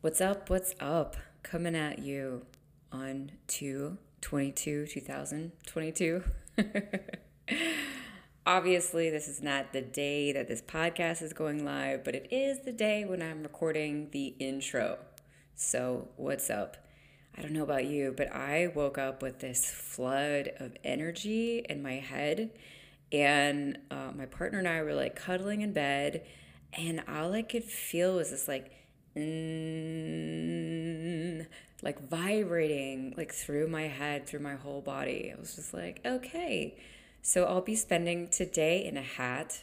What's up? What's up? Coming at you on 2 22 2022. Obviously, this is not the day that this podcast is going live, but it is the day when I'm recording the intro. So, what's up? I don't know about you, but I woke up with this flood of energy in my head. And uh, my partner and I were like cuddling in bed, and all I could feel was this like, mm, like vibrating like through my head, through my whole body. I was just like, okay. So I'll be spending today in a hat.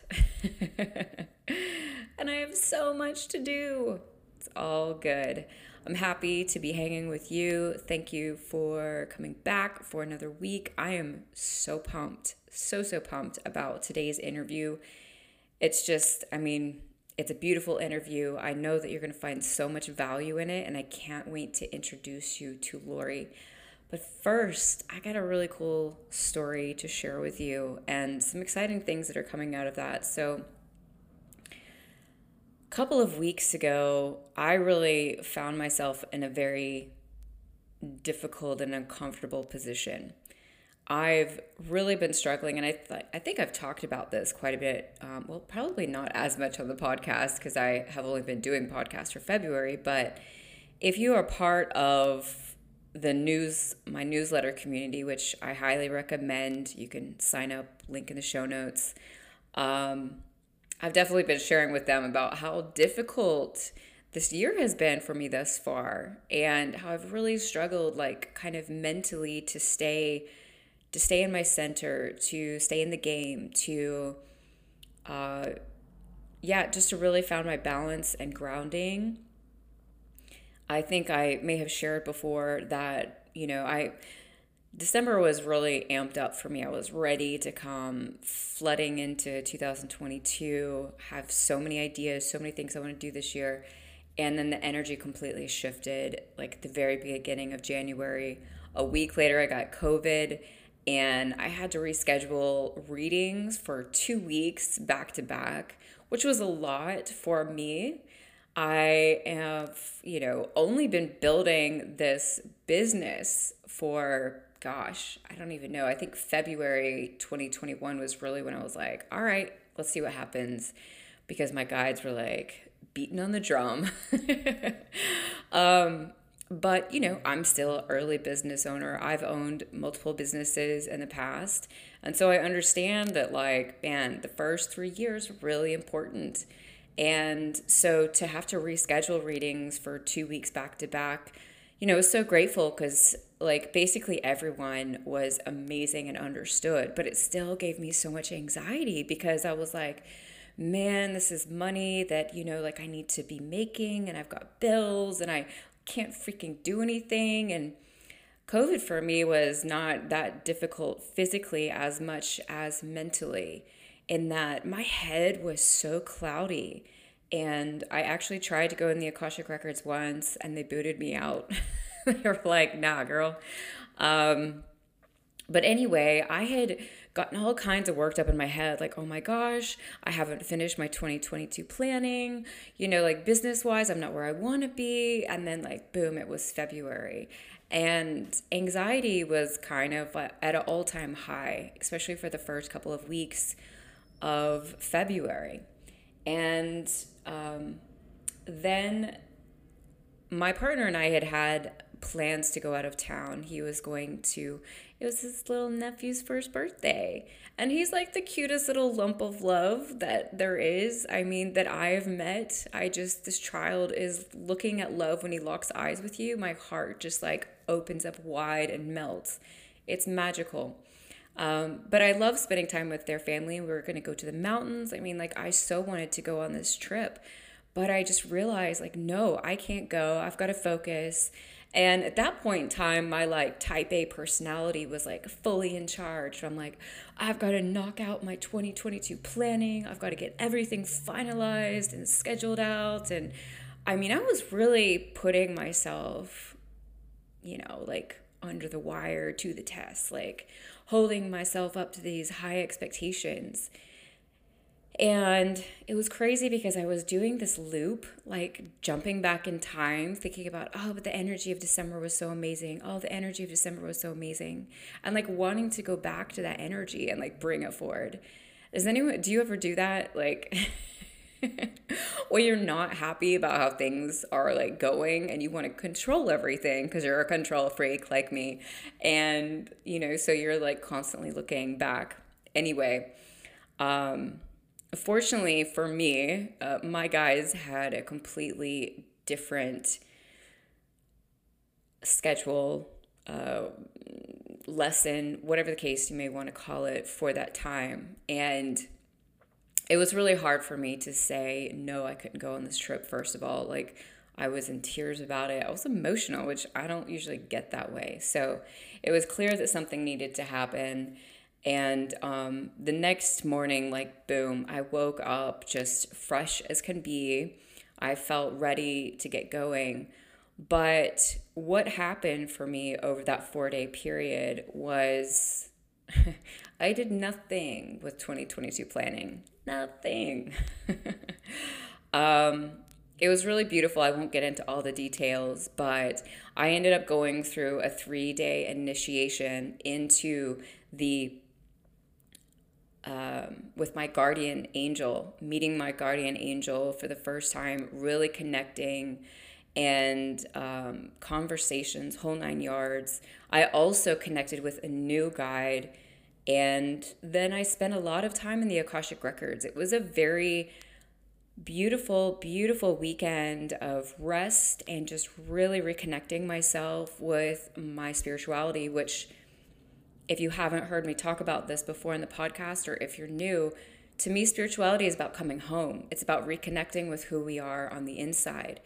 and I have so much to do. It's all good. I'm happy to be hanging with you. Thank you for coming back for another week. I am so pumped, so, so pumped about today's interview. It's just, I mean, it's a beautiful interview. I know that you're going to find so much value in it, and I can't wait to introduce you to Lori. But first, I got a really cool story to share with you and some exciting things that are coming out of that. So, a couple of weeks ago, I really found myself in a very difficult and uncomfortable position. I've really been struggling, and I th- I think I've talked about this quite a bit. Um, well, probably not as much on the podcast because I have only been doing podcasts for February. But if you are part of the news, my newsletter community, which I highly recommend, you can sign up. Link in the show notes. Um, I've definitely been sharing with them about how difficult this year has been for me thus far, and how I've really struggled, like kind of mentally, to stay to stay in my center, to stay in the game, to, uh, yeah, just to really found my balance and grounding. I think I may have shared before that, you know, I, December was really amped up for me. I was ready to come flooding into 2022, have so many ideas, so many things I want to do this year. And then the energy completely shifted like the very beginning of January. A week later, I got COVID and I had to reschedule readings for two weeks back to back, which was a lot for me. I have, you know, only been building this business for, gosh, I don't even know. I think February 2021 was really when I was like, all right, let's see what happens. Because my guides were like beating on the drum. um, but you know i'm still early business owner. I've owned multiple businesses in the past. And so i understand that like man the first three years are really important. And so to have to reschedule readings for two weeks back to back you know I was so grateful because like basically everyone was amazing and understood but it still gave me so much anxiety because i was like man, this is money that, you know, like I need to be making and I've got bills and I can't freaking do anything. And COVID for me was not that difficult physically as much as mentally, in that my head was so cloudy. And I actually tried to go in the Akashic Records once and they booted me out. they were like, nah, girl. Um, but anyway, I had gotten all kinds of worked up in my head like, oh my gosh, I haven't finished my 2022 planning. You know, like business wise, I'm not where I want to be. And then, like, boom, it was February. And anxiety was kind of at an all time high, especially for the first couple of weeks of February. And um, then my partner and I had had plans to go out of town. He was going to, it was his little nephew's first birthday. And he's like the cutest little lump of love that there is. I mean, that I've met. I just, this child is looking at love when he locks eyes with you. My heart just like opens up wide and melts. It's magical. Um, but I love spending time with their family. We were going to go to the mountains. I mean, like, I so wanted to go on this trip. But I just realized, like, no, I can't go. I've got to focus. And at that point in time, my like type A personality was like fully in charge. I'm like, I've got to knock out my 2022 planning. I've got to get everything finalized and scheduled out. And I mean, I was really putting myself, you know, like under the wire to the test, like holding myself up to these high expectations. And it was crazy because I was doing this loop, like jumping back in time, thinking about, oh, but the energy of December was so amazing. Oh, the energy of December was so amazing. And like wanting to go back to that energy and like bring it forward. Does anyone, do you ever do that? Like, when you're not happy about how things are like going and you want to control everything because you're a control freak like me. And, you know, so you're like constantly looking back. Anyway, um, fortunately for me, uh, my guys had a completely different schedule, uh, lesson, whatever the case you may want to call it, for that time. And it was really hard for me to say, no, I couldn't go on this trip, first of all. Like, I was in tears about it. I was emotional, which I don't usually get that way. So it was clear that something needed to happen. And um, the next morning, like, boom, I woke up just fresh as can be. I felt ready to get going. But what happened for me over that four day period was I did nothing with 2022 planning. Nothing. um, it was really beautiful. I won't get into all the details, but I ended up going through a three day initiation into the um, with my guardian angel, meeting my guardian angel for the first time, really connecting and um, conversations, whole nine yards. I also connected with a new guide, and then I spent a lot of time in the Akashic Records. It was a very beautiful, beautiful weekend of rest and just really reconnecting myself with my spirituality, which if you haven't heard me talk about this before in the podcast, or if you're new, to me, spirituality is about coming home. It's about reconnecting with who we are on the inside.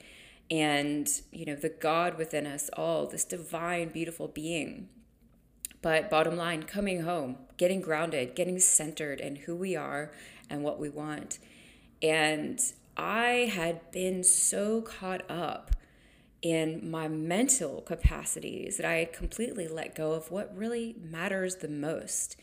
And, you know, the God within us all, this divine, beautiful being. But bottom line, coming home, getting grounded, getting centered in who we are and what we want. And I had been so caught up in my mental capacities that I completely let go of what really matters the most.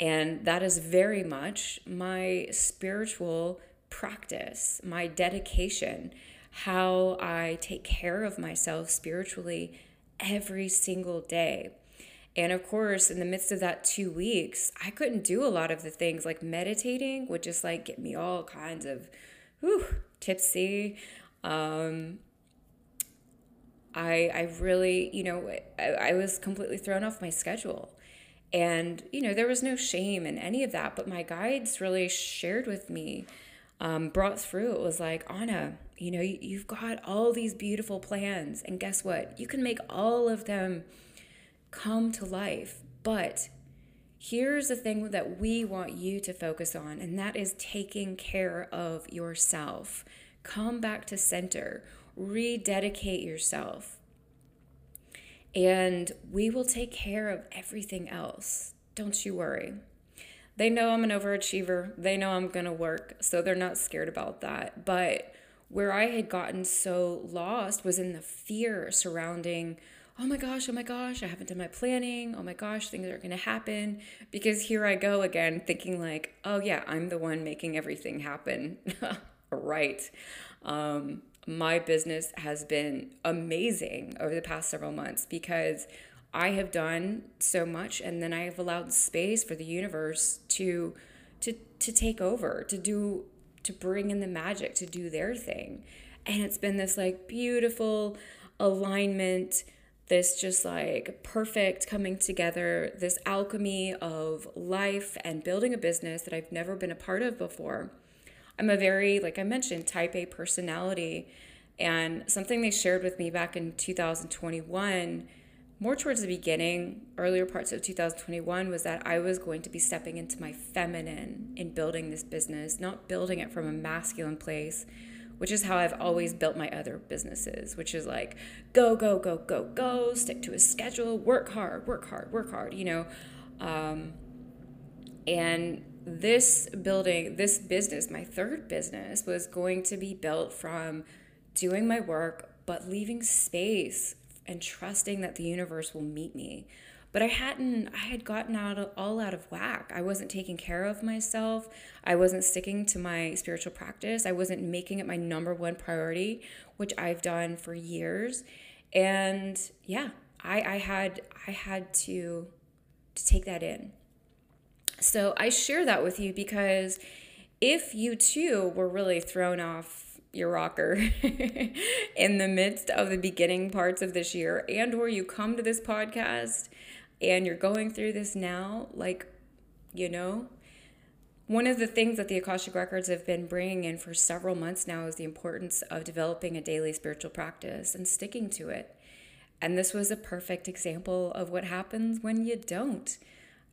And that is very much my spiritual practice, my dedication, how I take care of myself spiritually every single day. And of course, in the midst of that two weeks, I couldn't do a lot of the things like meditating would just like get me all kinds of whew, tipsy. Um, I, I really, you know, I, I was completely thrown off my schedule. And, you know, there was no shame in any of that, but my guides really shared with me, um, brought through. It was like, Anna, you know, you've got all these beautiful plans. And guess what? You can make all of them come to life. But here's the thing that we want you to focus on, and that is taking care of yourself. Come back to center rededicate yourself. And we will take care of everything else. Don't you worry. They know I'm an overachiever. They know I'm going to work. So they're not scared about that. But where I had gotten so lost was in the fear surrounding, oh my gosh, oh my gosh, I haven't done my planning. Oh my gosh, things are going to happen. Because here I go again, thinking like, oh yeah, I'm the one making everything happen. right. Um, my business has been amazing over the past several months because I have done so much and then I have allowed space for the universe to to to take over, to do to bring in the magic, to do their thing. And it's been this like beautiful alignment, this just like perfect coming together, this alchemy of life and building a business that I've never been a part of before. I'm a very, like I mentioned, type A personality. And something they shared with me back in 2021, more towards the beginning, earlier parts of 2021, was that I was going to be stepping into my feminine in building this business, not building it from a masculine place, which is how I've always built my other businesses, which is like go, go, go, go, go, stick to a schedule, work hard, work hard, work hard, you know. Um, and this building, this business, my third business, was going to be built from doing my work, but leaving space and trusting that the universe will meet me. but I hadn't, I had gotten out of, all out of whack. I wasn't taking care of myself. I wasn't sticking to my spiritual practice. I wasn't making it my number one priority, which I've done for years. And yeah, I, I had, I had to, to take that in. So I share that with you because if you too were really thrown off your rocker in the midst of the beginning parts of this year and or you come to this podcast and you're going through this now like you know one of the things that the akashic records have been bringing in for several months now is the importance of developing a daily spiritual practice and sticking to it. And this was a perfect example of what happens when you don't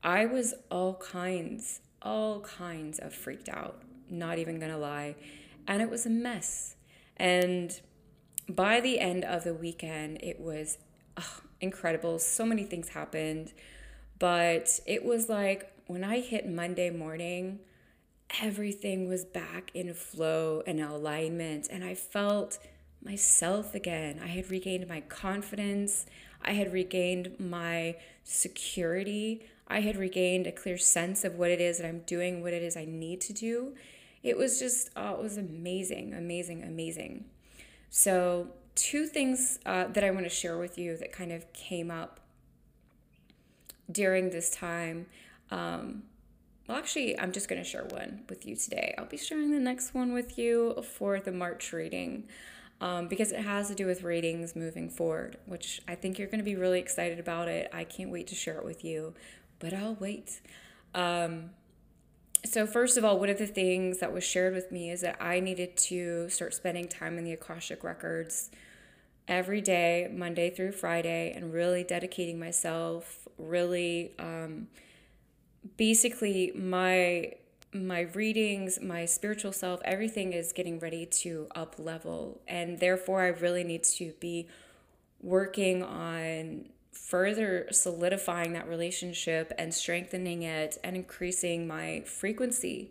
i was all kinds all kinds of freaked out not even gonna lie and it was a mess. And by the end of the weekend, it was oh, incredible. So many things happened, but it was like when I hit Monday morning, everything was back in flow and alignment, and I felt myself again. I had regained my confidence. I had regained my security. I had regained a clear sense of what it is that I'm doing, what it is I need to do. It was just oh, it was amazing amazing amazing. So two things uh, that i want to share with you that kind of came up during this time. Um, well actually i'm just going to share one with you today. I'll be sharing the next one with you for the march reading um, because it has to do with ratings moving forward which i think you're going to be really excited about it. I can't wait to share it with you but i'll wait. Um, so first of all one of the things that was shared with me is that i needed to start spending time in the akashic records every day monday through friday and really dedicating myself really um, basically my my readings my spiritual self everything is getting ready to up level. And therefore i really need to be working on further solidifying that relationship and strengthening it and increasing my frequency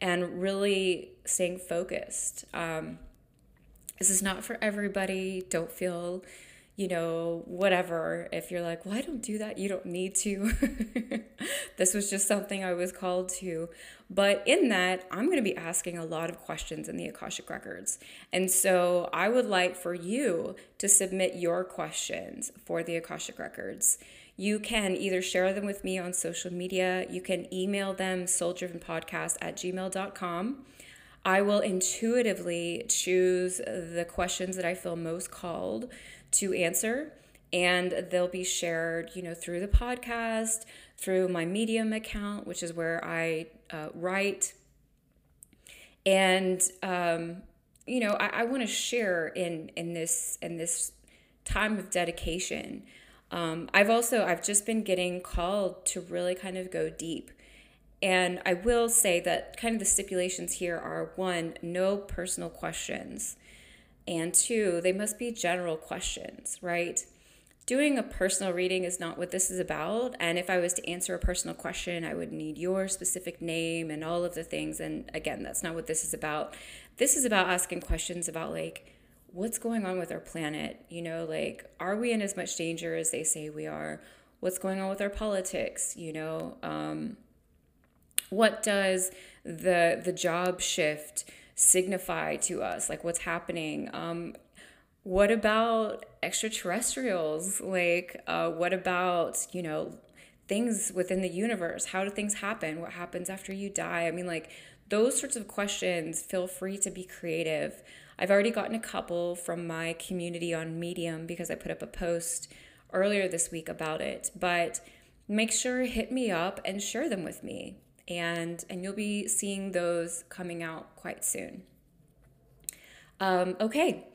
and really staying focused. Um, this is not for everybody. Don't feel you know, whatever. If you're like, well, I don't do that, you don't need to. this was just something I was called to. But in that, I'm going to be asking a lot of questions in the Akashic Records. And so I would like for you to submit your questions for the Akashic Records. You can either share them with me on social media, you can email them souldrivenpodcast at gmail.com. I will intuitively choose the questions that I feel most called to answer and they'll be shared you know through the podcast through my medium account which is where i uh, write. And um, you know i, I want to share in in this in this time of dedication. Um, i've also i've just been getting called to really kind of go deep. And i will say that kind of the stipulations here are one no personal questions and two, they must be general questions, right? Doing a personal reading is not what this is about. And if I was to answer a personal question, I would need your specific name and all of the things. And again, that's not what this is about. This is about asking questions about, like, what's going on with our planet? You know, like, are we in as much danger as they say we are? What's going on with our politics? You know, um, what does the the job shift signify to us like what's happening. Um what about extraterrestrials? Like uh what about you know things within the universe? How do things happen? What happens after you die? I mean like those sorts of questions feel free to be creative. I've already gotten a couple from my community on medium because i put up a post earlier this week about it but make sure hit me up and share them with me and and you'll be seeing those coming out quite soon. Um, okay.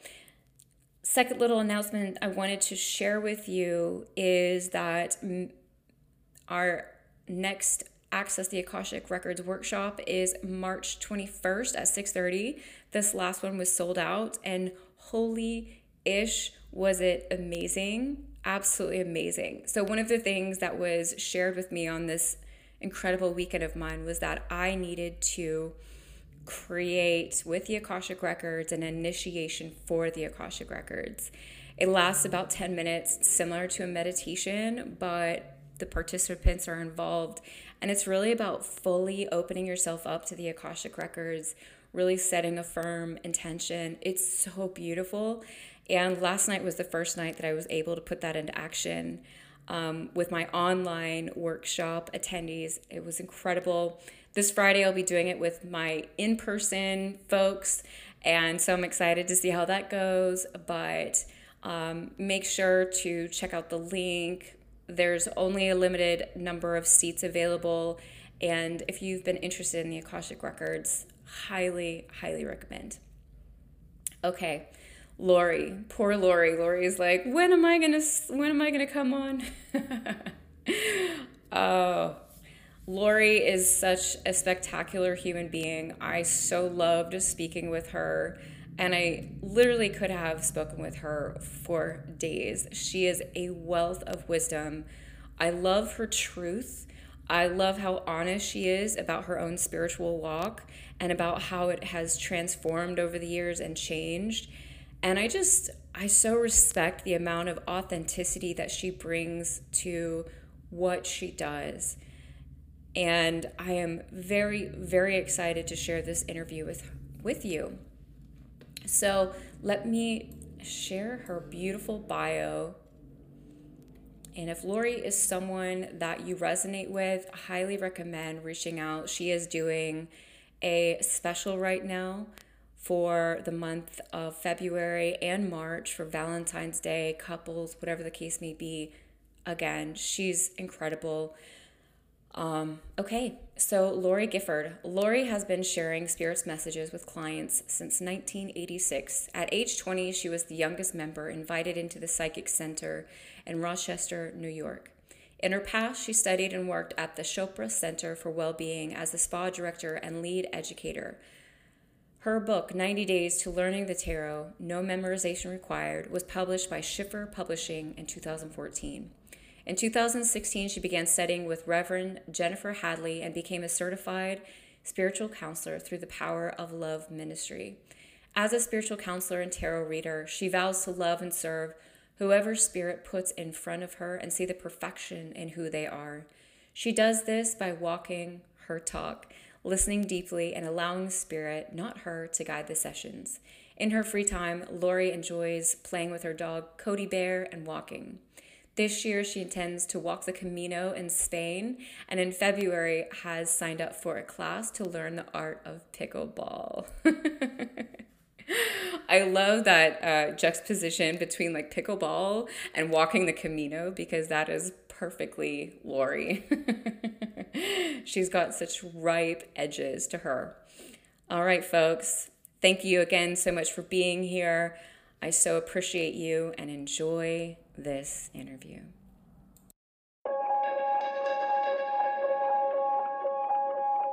Second little announcement I wanted to share with you is that our next Access the Akashic Records workshop is March 21st at 6:30. This last one was sold out and holy ish was it amazing. Absolutely amazing. So one of the things that was shared with me on this incredible weekend of mine was that I needed to create with the Akashic Records an initiation for the Akashic Records. It lasts about 10 minutes, similar to a meditation, but the participants are involved. And it's really about fully opening yourself up to the Akashic Records, really setting a firm intention. It's so beautiful. And last night was the first night that I was able to put that into action um, with my online workshop attendees. It was incredible. This Friday, I'll be doing it with my in person folks. And so I'm excited to see how that goes. But um, make sure to check out the link. There's only a limited number of seats available. And if you've been interested in the Akashic Records, highly, highly recommend. Okay, Lori, poor Lori. Lori's like, when am I gonna, when am I gonna come on? oh, Lori is such a spectacular human being. I so loved speaking with her, and I literally could have spoken with her for days. She is a wealth of wisdom. I love her truth. I love how honest she is about her own spiritual walk and about how it has transformed over the years and changed. And I just, I so respect the amount of authenticity that she brings to what she does. And I am very, very excited to share this interview with, with you. So let me share her beautiful bio. And if Lori is someone that you resonate with, I highly recommend reaching out. She is doing a special right now for the month of February and March for Valentine's Day, couples, whatever the case may be. Again, she's incredible. Um, okay, so Lori Gifford. Lori has been sharing spirits messages with clients since 1986. At age 20, she was the youngest member invited into the Psychic Center in Rochester, New York. In her past, she studied and worked at the Chopra Center for Wellbeing as the spa director and lead educator. Her book, 90 Days to Learning the Tarot, No Memorization Required, was published by Schiffer Publishing in 2014. In 2016, she began studying with Reverend Jennifer Hadley and became a certified spiritual counselor through the Power of Love ministry. As a spiritual counselor and tarot reader, she vows to love and serve whoever spirit puts in front of her and see the perfection in who they are. She does this by walking her talk, listening deeply, and allowing the spirit, not her, to guide the sessions. In her free time, Lori enjoys playing with her dog Cody Bear and walking. This year, she intends to walk the Camino in Spain, and in February, has signed up for a class to learn the art of pickleball. I love that uh, juxtaposition between like pickleball and walking the Camino because that is perfectly Lori. She's got such ripe edges to her. All right, folks. Thank you again so much for being here. I so appreciate you and enjoy this interview.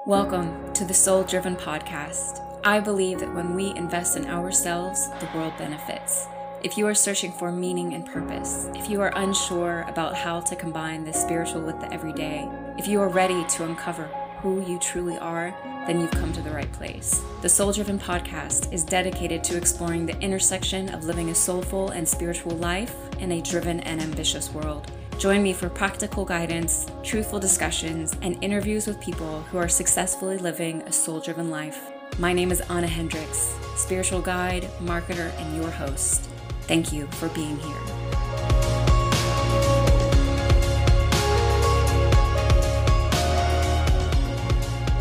Welcome to the Soul Driven Podcast. I believe that when we invest in ourselves, the world benefits. If you are searching for meaning and purpose, if you are unsure about how to combine the spiritual with the everyday, if you are ready to uncover who you truly are, then you've come to the right place. The Soul Driven podcast is dedicated to exploring the intersection of living a soulful and spiritual life in a driven and ambitious world. Join me for practical guidance, truthful discussions, and interviews with people who are successfully living a soul driven life. My name is Anna Hendricks, spiritual guide, marketer, and your host. Thank you for being here.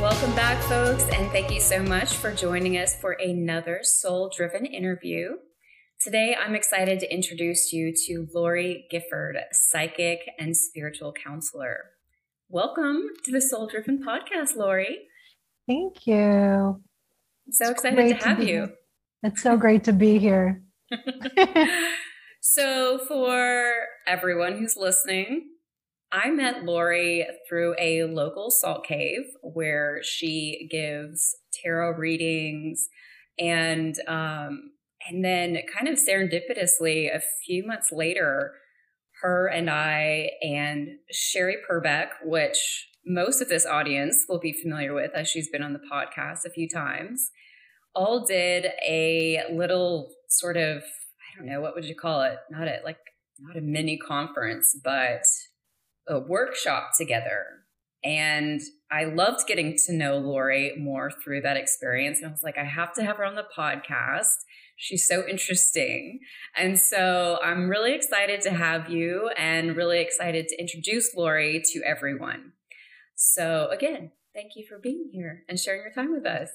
Welcome back, folks, and thank you so much for joining us for another soul driven interview. Today, I'm excited to introduce you to Lori Gifford, psychic and spiritual counselor. Welcome to the Soul Driven podcast, Lori. Thank you. I'm so it's excited to have to you. It's so great to be here. so, for everyone who's listening, I met Lori through a local salt cave where she gives tarot readings and um, and then kind of serendipitously a few months later her and I and Sherry Purbeck, which most of this audience will be familiar with as she's been on the podcast a few times, all did a little sort of I don't know what would you call it? Not a like not a mini conference, but a workshop together. And I loved getting to know Lori more through that experience. And I was like, I have to have her on the podcast. She's so interesting. And so I'm really excited to have you and really excited to introduce Lori to everyone. So, again, thank you for being here and sharing your time with us.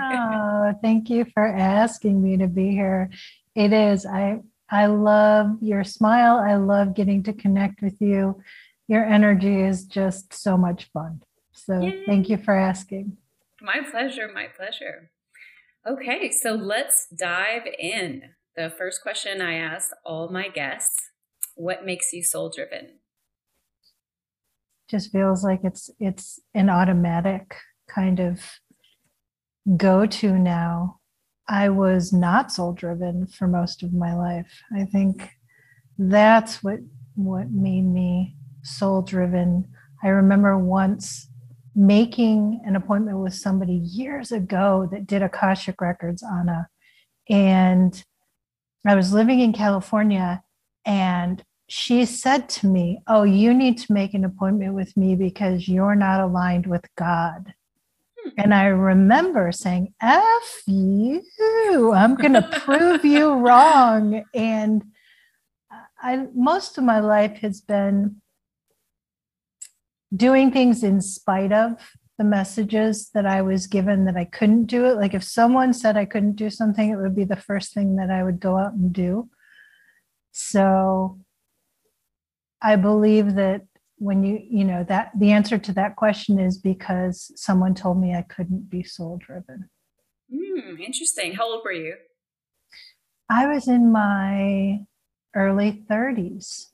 oh, thank you for asking me to be here. It is. I I love your smile. I love getting to connect with you. Your energy is just so much fun. So Yay. thank you for asking. My pleasure. My pleasure. Okay, so let's dive in. The first question I ask all my guests What makes you soul driven? Just feels like it's it's an automatic kind of go to now. I was not soul driven for most of my life. I think that's what what made me soul driven. I remember once making an appointment with somebody years ago that did Akashic Records, Anna. And I was living in California and she said to me, Oh, you need to make an appointment with me because you're not aligned with God. Hmm. And I remember saying, F you, I'm going to prove you wrong. And I, most of my life has been doing things in spite of the messages that I was given that I couldn't do it. Like if someone said I couldn't do something, it would be the first thing that I would go out and do. So I believe that when you, you know, that the answer to that question is because someone told me I couldn't be soul driven. Mm, interesting. How old were you? I was in my early 30s.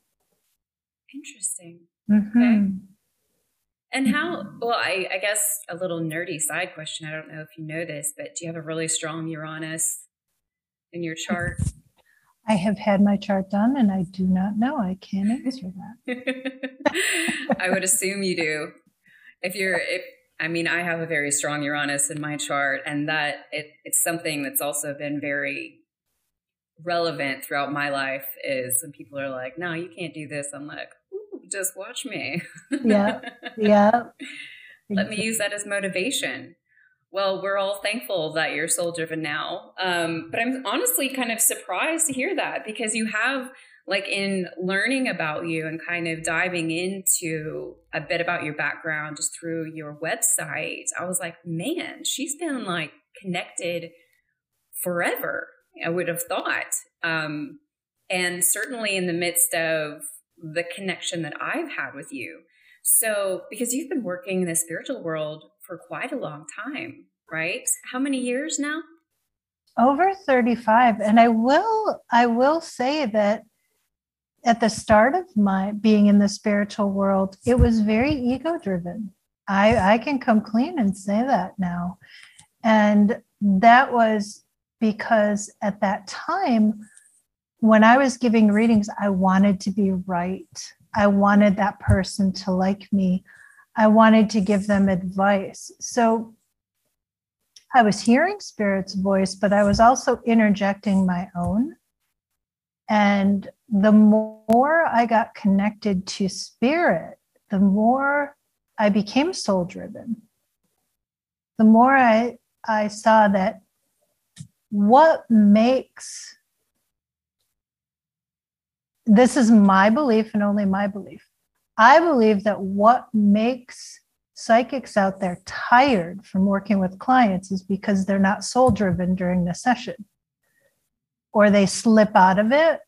Interesting. Mm-hmm. Okay. And how, well, I, I guess a little nerdy side question. I don't know if you know this, but do you have a really strong Uranus in your chart? I have had my chart done and I do not know. I can't answer that. I would assume you do. If you're, if, I mean, I have a very strong Uranus in my chart, and that it, it's something that's also been very relevant throughout my life. Is when people are like, "No, you can't do this," I'm like, just watch me. yeah. Yeah. Let me use that as motivation. Well, we're all thankful that you're soul driven now. Um, but I'm honestly kind of surprised to hear that because you have, like, in learning about you and kind of diving into a bit about your background just through your website, I was like, man, she's been like connected forever. I would have thought. Um, and certainly in the midst of the connection that I've had with you. So, because you've been working in the spiritual world for quite a long time, right? How many years now? Over 35. And I will I will say that at the start of my being in the spiritual world, it was very ego driven. I I can come clean and say that now. And that was because at that time when I was giving readings, I wanted to be right. I wanted that person to like me. I wanted to give them advice. So I was hearing Spirit's voice, but I was also interjecting my own. And the more I got connected to Spirit, the more I became soul driven. The more I, I saw that what makes this is my belief and only my belief. I believe that what makes psychics out there tired from working with clients is because they're not soul driven during the session or they slip out of it.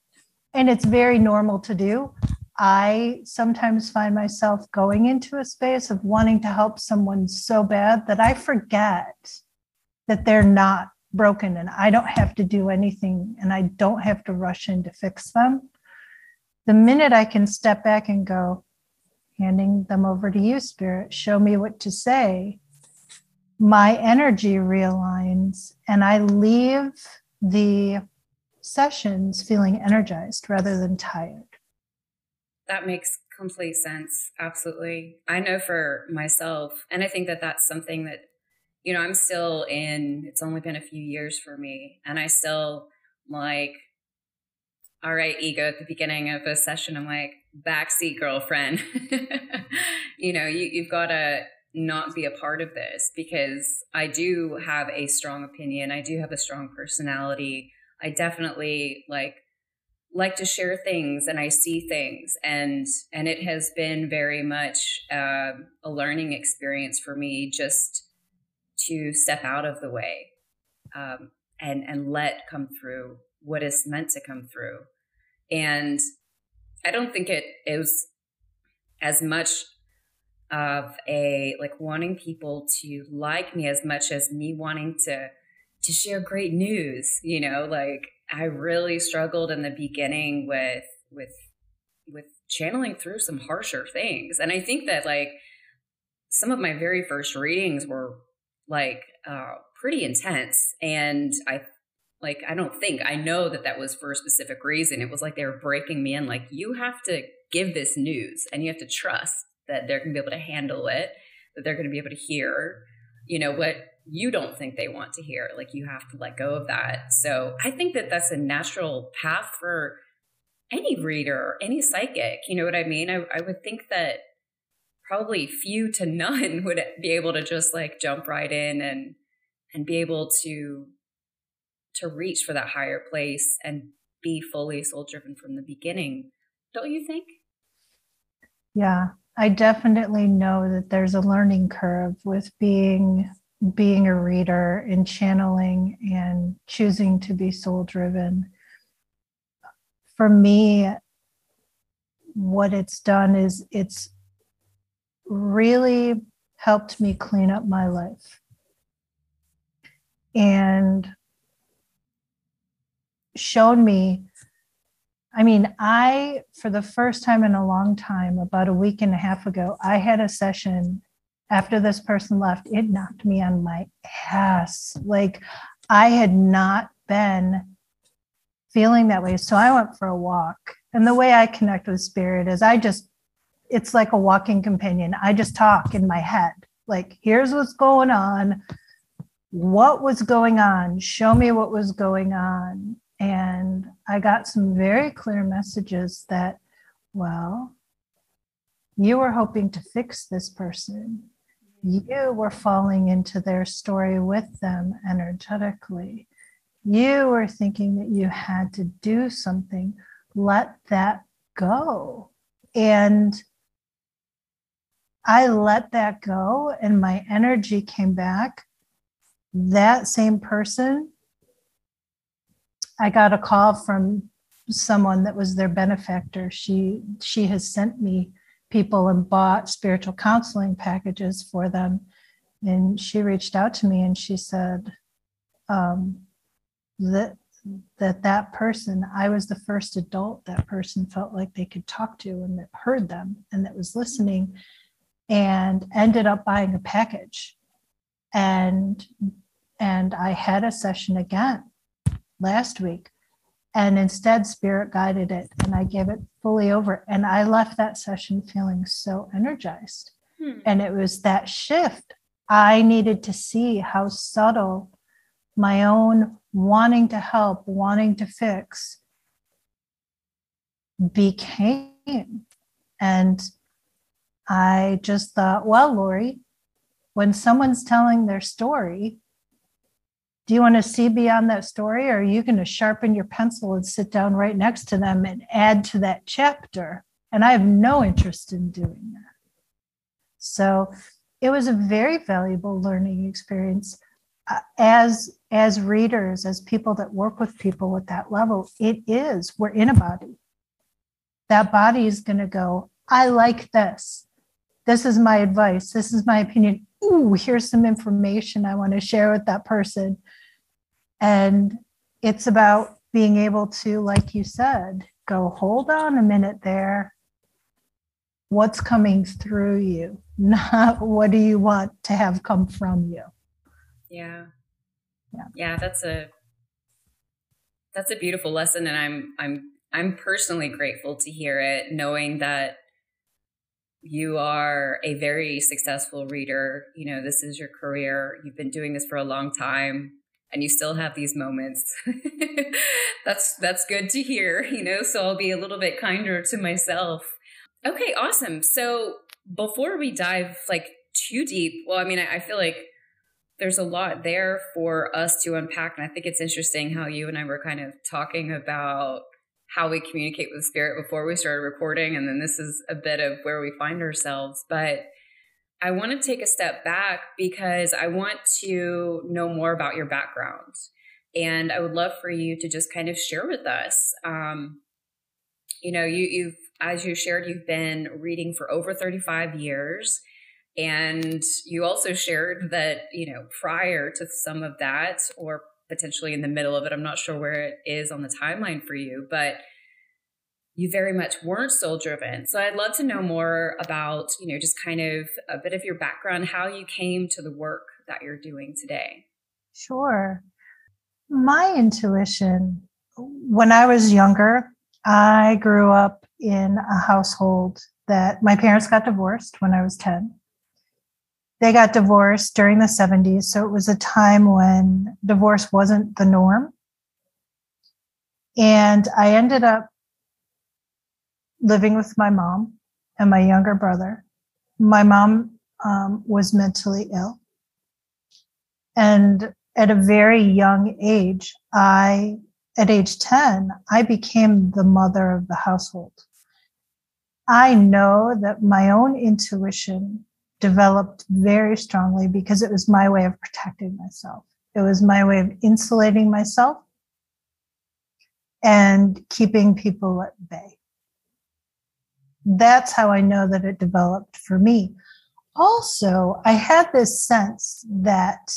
And it's very normal to do. I sometimes find myself going into a space of wanting to help someone so bad that I forget that they're not broken and I don't have to do anything and I don't have to rush in to fix them the minute I can step back and go, handing them over to you, Spirit, show me what to say, my energy realigns and I leave the sessions feeling energized rather than tired. That makes complete sense. Absolutely. I know for myself, and I think that that's something that, you know, I'm still in, it's only been a few years for me, and I still like all right, ego at the beginning of a session, I'm like, backseat girlfriend. you know, you, you've got to not be a part of this because I do have a strong opinion. I do have a strong personality. I definitely like like to share things and I see things and and it has been very much uh, a learning experience for me just to step out of the way um, and and let come through what is meant to come through and I don't think it is as much of a like wanting people to like me as much as me wanting to to share great news you know? Like i really struggled in the beginning with with with channeling through some harsher things. And i think that like some of my very first readings were like uh pretty intense. And i like i don't think i know that that was for a specific reason it was like they were breaking me in like you have to give this news and you have to trust that they're going to be able to handle it, that they're going to be able to hear, you know, what you don't think they want to hear. Like you have to let go of that. So I think that that's a natural path for any reader, any psychic. You know what I mean? I, I would think that probably few to none would be able to just like jump right in and and be able to to reach for that higher place and be fully soul driven from the beginning don't you think yeah I definitely know that there's a learning curve with being being a reader and channeling and choosing to be soul driven. For me, what it's done is it's really helped me clean up my life and shown me I mean, I, for the first time in a long time, about a week and a half ago, I had a session after this person left. It knocked me on my ass. Like I had not been feeling that way. So I went for a walk. And the way I connect with spirit is I just, it's like a walking companion. I just talk in my head. Like, here's what's going on. What was going on? Show me what was going on. And I got some very clear messages that, well, you were hoping to fix this person. You were falling into their story with them energetically. You were thinking that you had to do something. Let that go. And I let that go, and my energy came back. That same person I got a call from someone that was their benefactor. She she has sent me people and bought spiritual counseling packages for them. And she reached out to me and she said um, that that that person i was the first adult that person felt like they could talk to and that heard them and that was listening and ended up buying a package and and i had a session again last week. And instead, Spirit guided it and I gave it fully over. And I left that session feeling so energized. Hmm. And it was that shift. I needed to see how subtle my own wanting to help, wanting to fix became. And I just thought, well, Lori, when someone's telling their story, do you want to see beyond that story or are you going to sharpen your pencil and sit down right next to them and add to that chapter? And i have no interest in doing that. So it was a very valuable learning experience. Uh, as as readers as people that work with people at that level it is we're in a body. That body is going to go i like this. This is my advice. This is my opinion ooh here's some information i want to share with that person and it's about being able to, like you said, go, hold on a minute there. What's coming through you, not what do you want to have come from you. Yeah. Yeah. Yeah, that's a that's a beautiful lesson and I'm I'm I'm personally grateful to hear it knowing that you are a very successful reader. You know, this is your career. You've been doing this for a long time and you still have these moments. that's that's good to hear, you know, so I'll be a little bit kinder to myself. Okay, awesome. So before we dive like too deep, well, I mean, I, I feel like there's a lot there for us to unpack. And I think it's interesting how you and I were kind of talking about how we communicate with spirit before we started recording. And then this is a bit of where we find ourselves. But I want to take a step back because I want to know more about your background. And I would love for you to just kind of share with us. Um, you know, you, you've, as you shared, you've been reading for over 35 years. And you also shared that, you know, prior to some of that, or potentially in the middle of it, I'm not sure where it is on the timeline for you, but you very much weren't soul driven. So I'd love to know more about, you know, just kind of a bit of your background, how you came to the work that you're doing today. Sure. My intuition, when I was younger, I grew up in a household that my parents got divorced when I was 10. They got divorced during the 70s. So it was a time when divorce wasn't the norm. And I ended up living with my mom and my younger brother. My mom um, was mentally ill. And at a very young age, I, at age 10, I became the mother of the household. I know that my own intuition developed very strongly because it was my way of protecting myself. It was my way of insulating myself and keeping people at bay that's how I know that it developed for me. Also, I had this sense that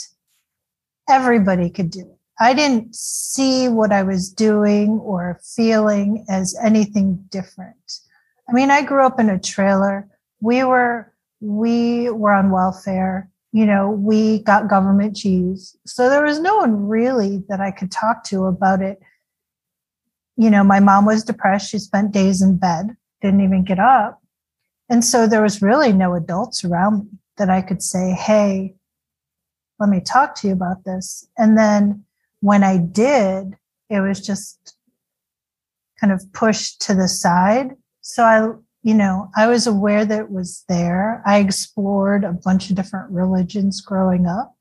everybody could do it. I didn't see what I was doing or feeling as anything different. I mean, I grew up in a trailer. We were we were on welfare. You know, we got government cheese. So there was no one really that I could talk to about it. You know, my mom was depressed. She spent days in bed didn't even get up. And so there was really no adults around me that I could say, hey, let me talk to you about this. And then when I did, it was just kind of pushed to the side. So I, you know, I was aware that it was there. I explored a bunch of different religions growing up.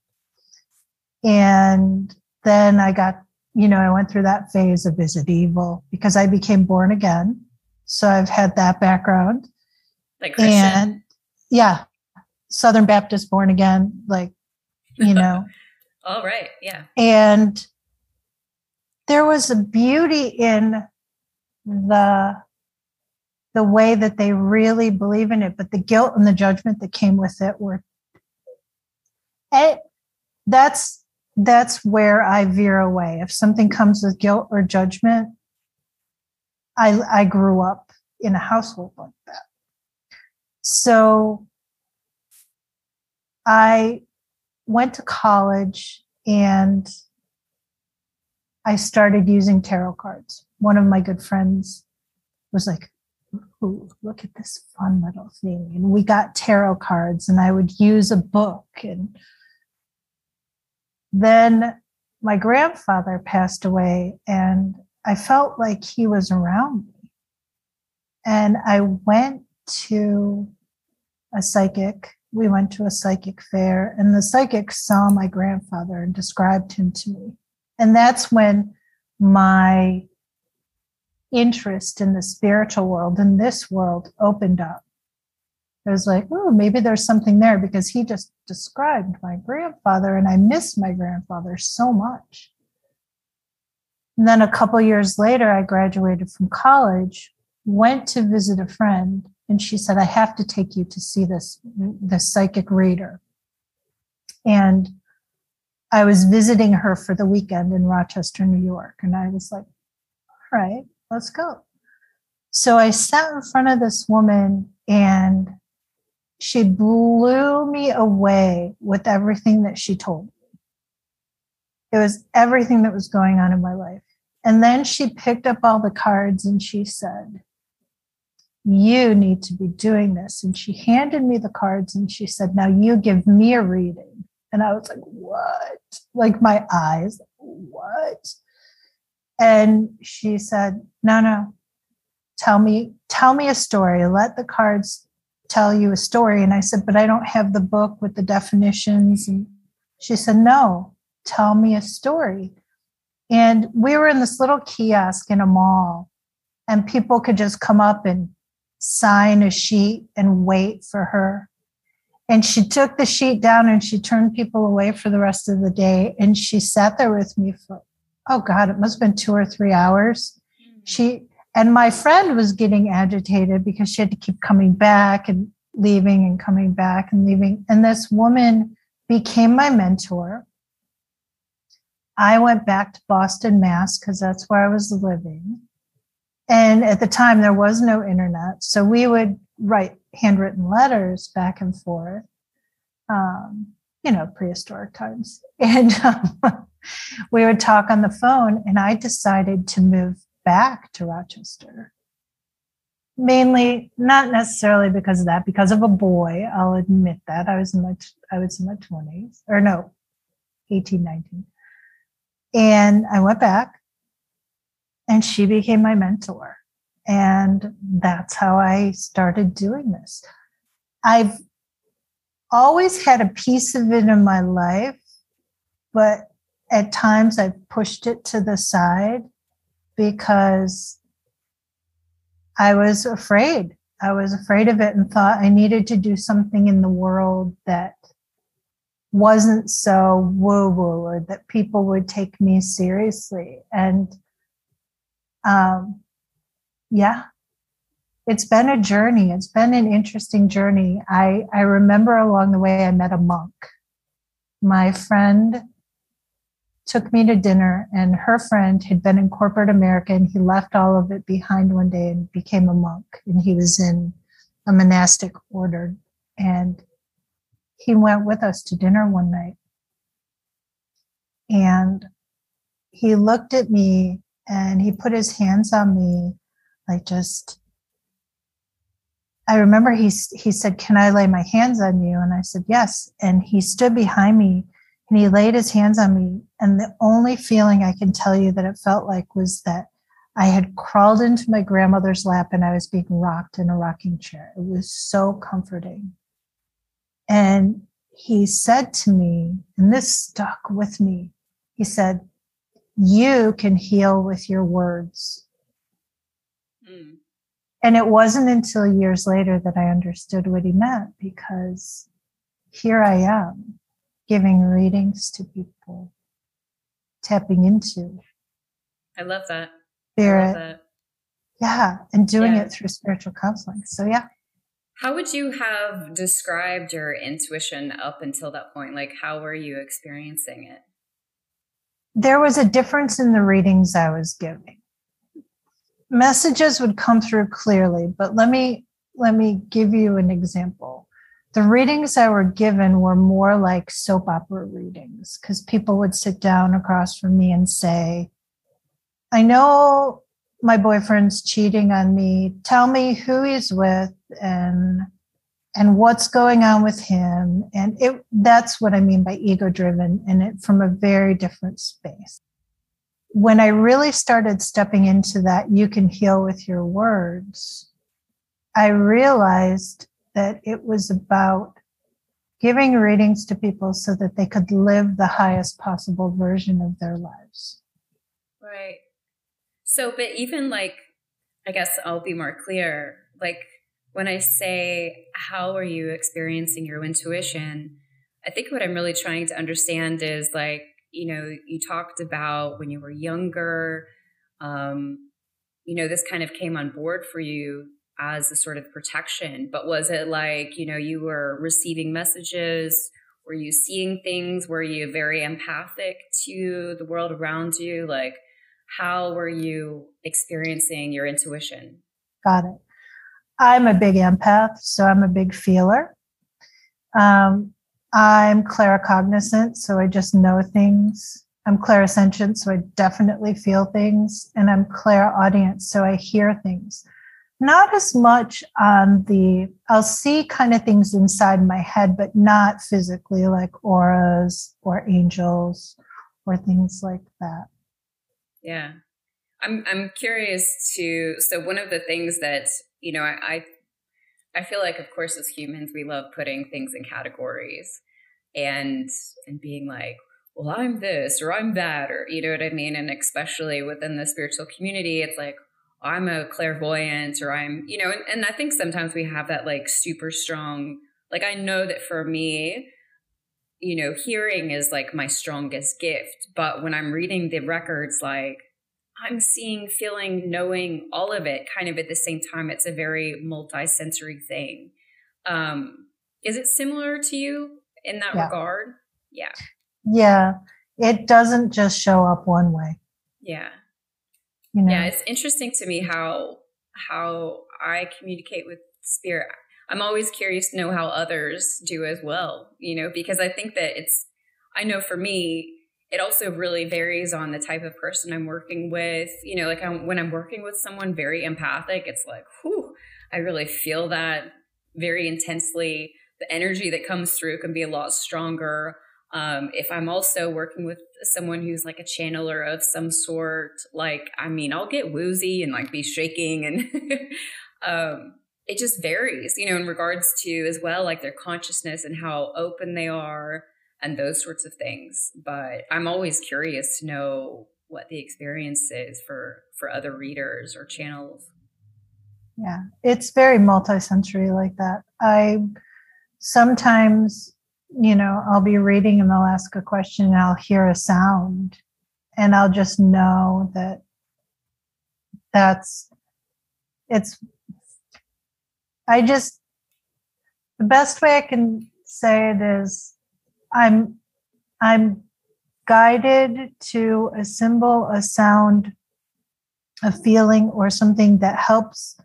And then I got, you know, I went through that phase of is it evil because I became born again. So I've had that background. Like Christian. And yeah, Southern Baptist born again, like, you know. All right. Yeah. And there was a beauty in the the way that they really believe in it, but the guilt and the judgment that came with it were it, that's that's where I veer away. If something comes with guilt or judgment, I, I grew up in a household like that. So I went to college and I started using tarot cards. One of my good friends was like, Ooh, look at this fun little thing. And we got tarot cards, and I would use a book. And then my grandfather passed away, and I felt like he was around me. And I went to a psychic. We went to a psychic fair, and the psychic saw my grandfather and described him to me. And that's when my interest in the spiritual world, in this world, opened up. I was like, oh, maybe there's something there because he just described my grandfather, and I miss my grandfather so much. And then a couple years later, I graduated from college, went to visit a friend, and she said, I have to take you to see this, this psychic reader. And I was visiting her for the weekend in Rochester, New York. And I was like, all right, let's go. So I sat in front of this woman and she blew me away with everything that she told me. It was everything that was going on in my life. And then she picked up all the cards and she said, You need to be doing this. And she handed me the cards and she said, Now you give me a reading. And I was like, what? Like my eyes, what? And she said, no, no, tell me, tell me a story. Let the cards tell you a story. And I said, but I don't have the book with the definitions. And she said, no, tell me a story. And we were in this little kiosk in a mall, and people could just come up and sign a sheet and wait for her. And she took the sheet down and she turned people away for the rest of the day. And she sat there with me for, oh God, it must have been two or three hours. Mm-hmm. She, and my friend was getting agitated because she had to keep coming back and leaving and coming back and leaving. And this woman became my mentor. I went back to Boston, Mass, because that's where I was living. And at the time, there was no internet. So we would write handwritten letters back and forth, um, you know, prehistoric times. And um, we would talk on the phone. And I decided to move back to Rochester. Mainly, not necessarily because of that, because of a boy. I'll admit that. I was in my, I was in my 20s, or no, 18, 19. And I went back and she became my mentor. And that's how I started doing this. I've always had a piece of it in my life, but at times I've pushed it to the side because I was afraid. I was afraid of it and thought I needed to do something in the world that wasn't so woo woo or that people would take me seriously. And um, yeah, it's been a journey. It's been an interesting journey. I, I remember along the way, I met a monk. My friend took me to dinner, and her friend had been in corporate America, and he left all of it behind one day and became a monk. And he was in a monastic order. And he went with us to dinner one night and he looked at me and he put his hands on me like just I remember he he said, "Can I lay my hands on you?" And I said, "Yes." And he stood behind me and he laid his hands on me. And the only feeling I can tell you that it felt like was that I had crawled into my grandmother's lap and I was being rocked in a rocking chair. It was so comforting. And he said to me, and this stuck with me, he said, You can heal with your words. Mm. And it wasn't until years later that I understood what he meant because here I am giving readings to people, tapping into. I love that. Spirit. Love that. Yeah, and doing yeah. it through spiritual counseling. So, yeah. How would you have described your intuition up until that point? Like, how were you experiencing it? There was a difference in the readings I was giving. Messages would come through clearly, but let me let me give you an example. The readings I were given were more like soap opera readings because people would sit down across from me and say, I know my boyfriend's cheating on me. Tell me who he's with and and what's going on with him. And it that's what I mean by ego driven and it from a very different space. When I really started stepping into that you can heal with your words, I realized that it was about giving readings to people so that they could live the highest possible version of their lives. Right. So, but even like, I guess I'll be more clear. Like, when I say, how are you experiencing your intuition? I think what I'm really trying to understand is like, you know, you talked about when you were younger, um, you know, this kind of came on board for you as a sort of protection. But was it like, you know, you were receiving messages? Were you seeing things? Were you very empathic to the world around you? Like, how were you experiencing your intuition? Got it. I'm a big empath, so I'm a big feeler. Um, I'm claircognizant, so I just know things. I'm clairsentient, so I definitely feel things. And I'm clairaudient, so I hear things. not as much on the i'll see kind of things inside my head but not physically like auras or angels or things like that yeah i'm i'm curious to so one of the things that you know i i, I feel like of course as humans we love putting things in categories and and being like well i'm this or i'm that or you know what i mean and especially within the spiritual community it's like I'm a clairvoyant or I'm, you know, and, and I think sometimes we have that like super strong, like I know that for me, you know, hearing is like my strongest gift. But when I'm reading the records, like I'm seeing, feeling, knowing all of it kind of at the same time. It's a very multi-sensory thing. Um, is it similar to you in that yeah. regard? Yeah. Yeah. It doesn't just show up one way. Yeah. You know? Yeah, it's interesting to me how how I communicate with spirit. I'm always curious to know how others do as well, you know, because I think that it's I know for me it also really varies on the type of person I'm working with. You know, like I'm, when I'm working with someone very empathic, it's like, whew, I really feel that very intensely. The energy that comes through can be a lot stronger. Um, if I'm also working with someone who's like a channeler of some sort, like, I mean, I'll get woozy and like be shaking and um, it just varies, you know, in regards to as well, like their consciousness and how open they are and those sorts of things. But I'm always curious to know what the experience is for for other readers or channels. Yeah, it's very multisensory like that. I sometimes you know, I'll be reading and they'll ask a question and I'll hear a sound and I'll just know that that's it's I just the best way I can say it is I'm I'm guided to a symbol, a sound, a feeling, or something that helps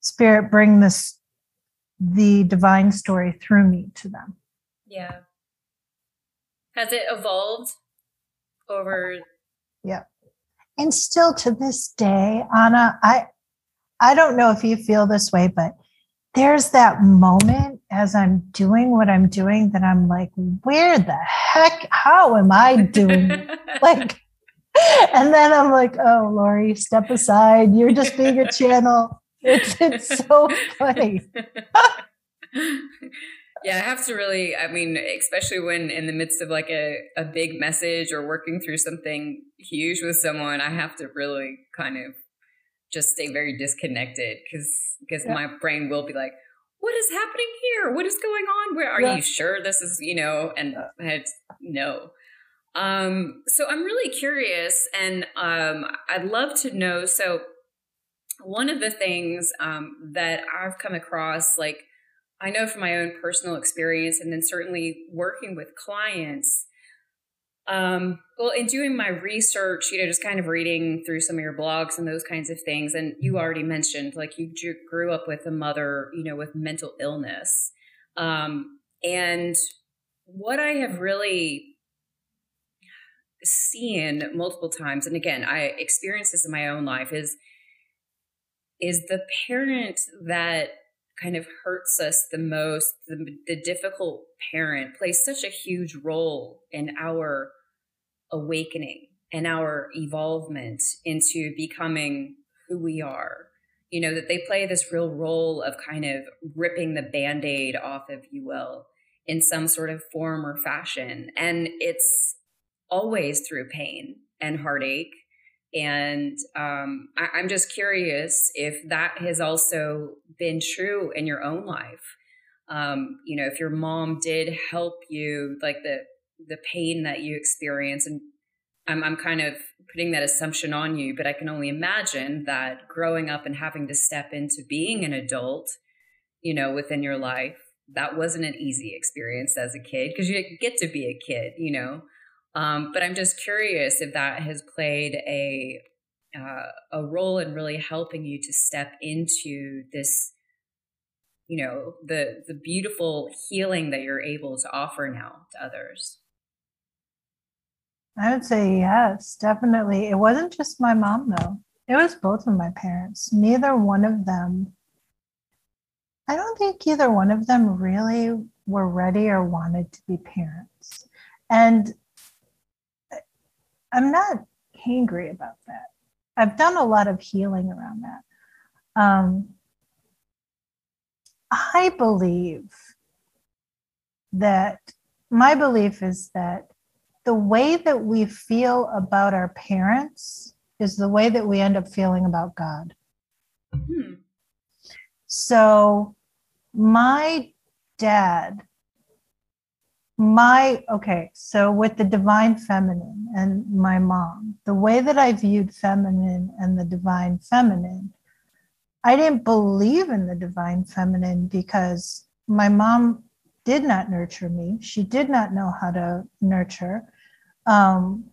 spirit bring this the divine story through me to them. Yeah. Has it evolved over? Yeah. And still to this day, Anna, I I don't know if you feel this way, but there's that moment as I'm doing what I'm doing that I'm like, where the heck, how am I doing? like, and then I'm like, oh, Lori, step aside. You're just being a channel. It's it's so funny yeah, I have to really, I mean, especially when in the midst of like a, a big message or working through something huge with someone, I have to really kind of just stay very disconnected because because yeah. my brain will be like, what is happening here? What is going on? Where are yeah. you sure this is, you know, and I had no. Um, so I'm really curious and um, I'd love to know. So one of the things um, that I've come across, like I know from my own personal experience, and then certainly working with clients. Um, well, in doing my research, you know, just kind of reading through some of your blogs and those kinds of things, and you already mentioned like you grew up with a mother, you know, with mental illness. Um, and what I have really seen multiple times, and again, I experienced this in my own life, is is the parent that kind of hurts us the most, the, the difficult parent plays such a huge role in our awakening and our evolvement into becoming who we are. You know, that they play this real role of kind of ripping the band aid off, if you will, in some sort of form or fashion. And it's always through pain and heartache and um, I, am just curious if that has also been true in your own life. Um, you know, if your mom did help you, like the the pain that you experience, and I'm I'm kind of putting that assumption on you, but I can only imagine that growing up and having to step into being an adult, you know, within your life, that wasn't an easy experience as a kid because you get to be a kid, you know. Um, but I'm just curious if that has played a uh, a role in really helping you to step into this, you know, the the beautiful healing that you're able to offer now to others. I would say yes, definitely. It wasn't just my mom though. It was both of my parents. Neither one of them, I don't think either one of them really were ready or wanted to be parents. And I'm not angry about that. I've done a lot of healing around that. Um, I believe that my belief is that the way that we feel about our parents is the way that we end up feeling about God. Hmm. So, my dad, my, okay, so with the divine feminine and my mom, the way that I viewed feminine and the divine feminine, I didn't believe in the divine feminine because my mom did not nurture me. She did not know how to nurture. Um,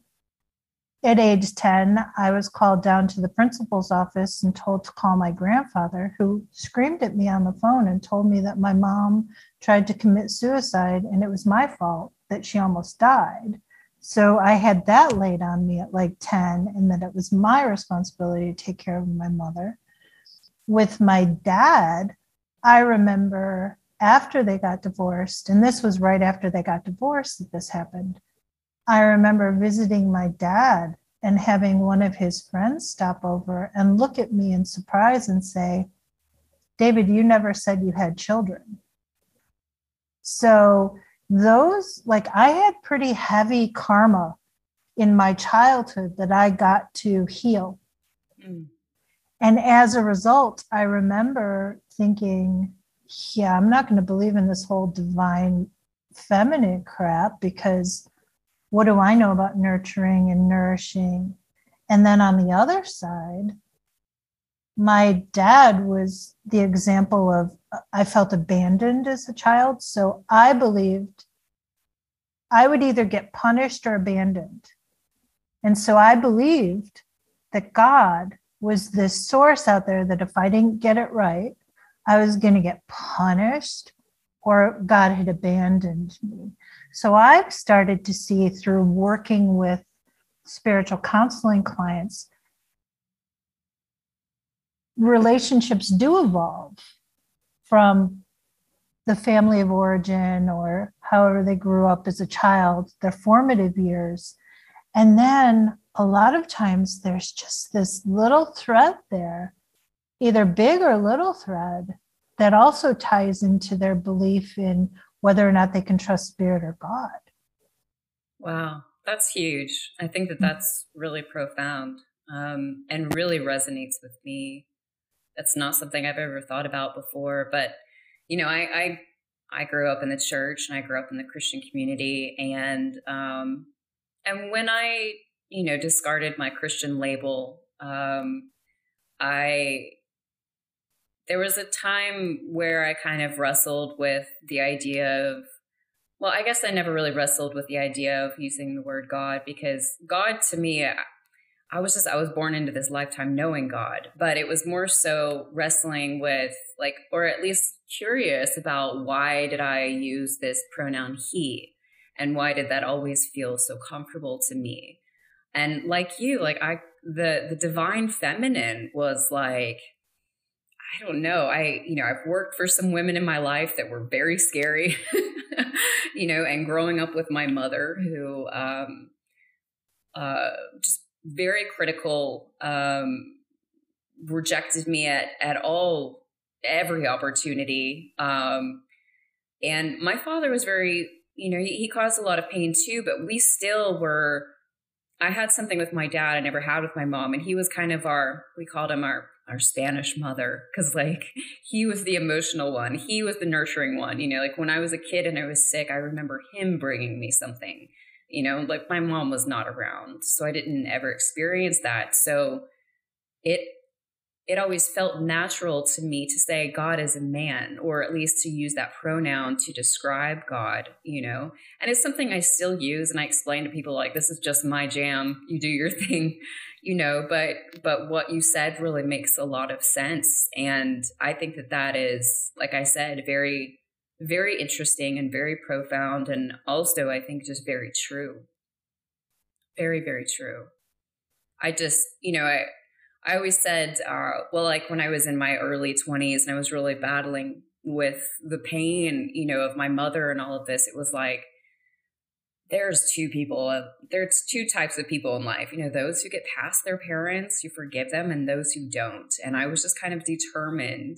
at age 10, I was called down to the principal's office and told to call my grandfather, who screamed at me on the phone and told me that my mom tried to commit suicide and it was my fault that she almost died. So I had that laid on me at like 10, and that it was my responsibility to take care of my mother. With my dad, I remember after they got divorced, and this was right after they got divorced that this happened. I remember visiting my dad and having one of his friends stop over and look at me in surprise and say, David, you never said you had children. So, those, like, I had pretty heavy karma in my childhood that I got to heal. Mm. And as a result, I remember thinking, yeah, I'm not going to believe in this whole divine feminine crap because what do I know about nurturing and nourishing? And then on the other side, my dad was the example of I felt abandoned as a child. So I believed I would either get punished or abandoned. And so I believed that God was this source out there that if I didn't get it right, I was going to get punished or God had abandoned me. So I've started to see through working with spiritual counseling clients, relationships do evolve from the family of origin or however they grew up as a child, their formative years. And then a lot of times there's just this little thread there, either big or little thread, that also ties into their belief in whether or not they can trust spirit or God. Wow, that's huge. I think that mm. that's really profound um, and really resonates with me. That's not something I've ever thought about before, but you know, I, I I grew up in the church and I grew up in the Christian community, and um, and when I you know discarded my Christian label, um, I there was a time where I kind of wrestled with the idea of, well, I guess I never really wrestled with the idea of using the word God because God to me, I was just, I was born into this lifetime knowing God, but it was more so wrestling with, like, or at least curious about why did I use this pronoun he? And why did that always feel so comfortable to me? And like you, like I, the, the divine feminine was like, I don't know. I, you know, I've worked for some women in my life that were very scary, you know, and growing up with my mother who, um, uh, just very critical, um, rejected me at, at all, every opportunity. Um, and my father was very, you know, he, he caused a lot of pain too, but we still were, I had something with my dad I never had with my mom, and he was kind of our, we called him our our Spanish mother because like he was the emotional one. He was the nurturing one. You know, like when I was a kid and I was sick, I remember him bringing me something. You know, like my mom was not around, so I didn't ever experience that. So it it always felt natural to me to say God is a man, or at least to use that pronoun to describe God, you know. And it's something I still use, and I explain to people like, this is just my jam. You do your thing, you know. But but what you said really makes a lot of sense, and I think that that is, like I said, very very interesting and very profound, and also I think just very true. Very very true. I just you know I I always said, uh, well, like when I was in my early 20s and I was really battling with the pain, you know, of my mother and all of this, it was like, there's two people, uh, there's two types of people in life, you know, those who get past their parents, you forgive them, and those who don't. And I was just kind of determined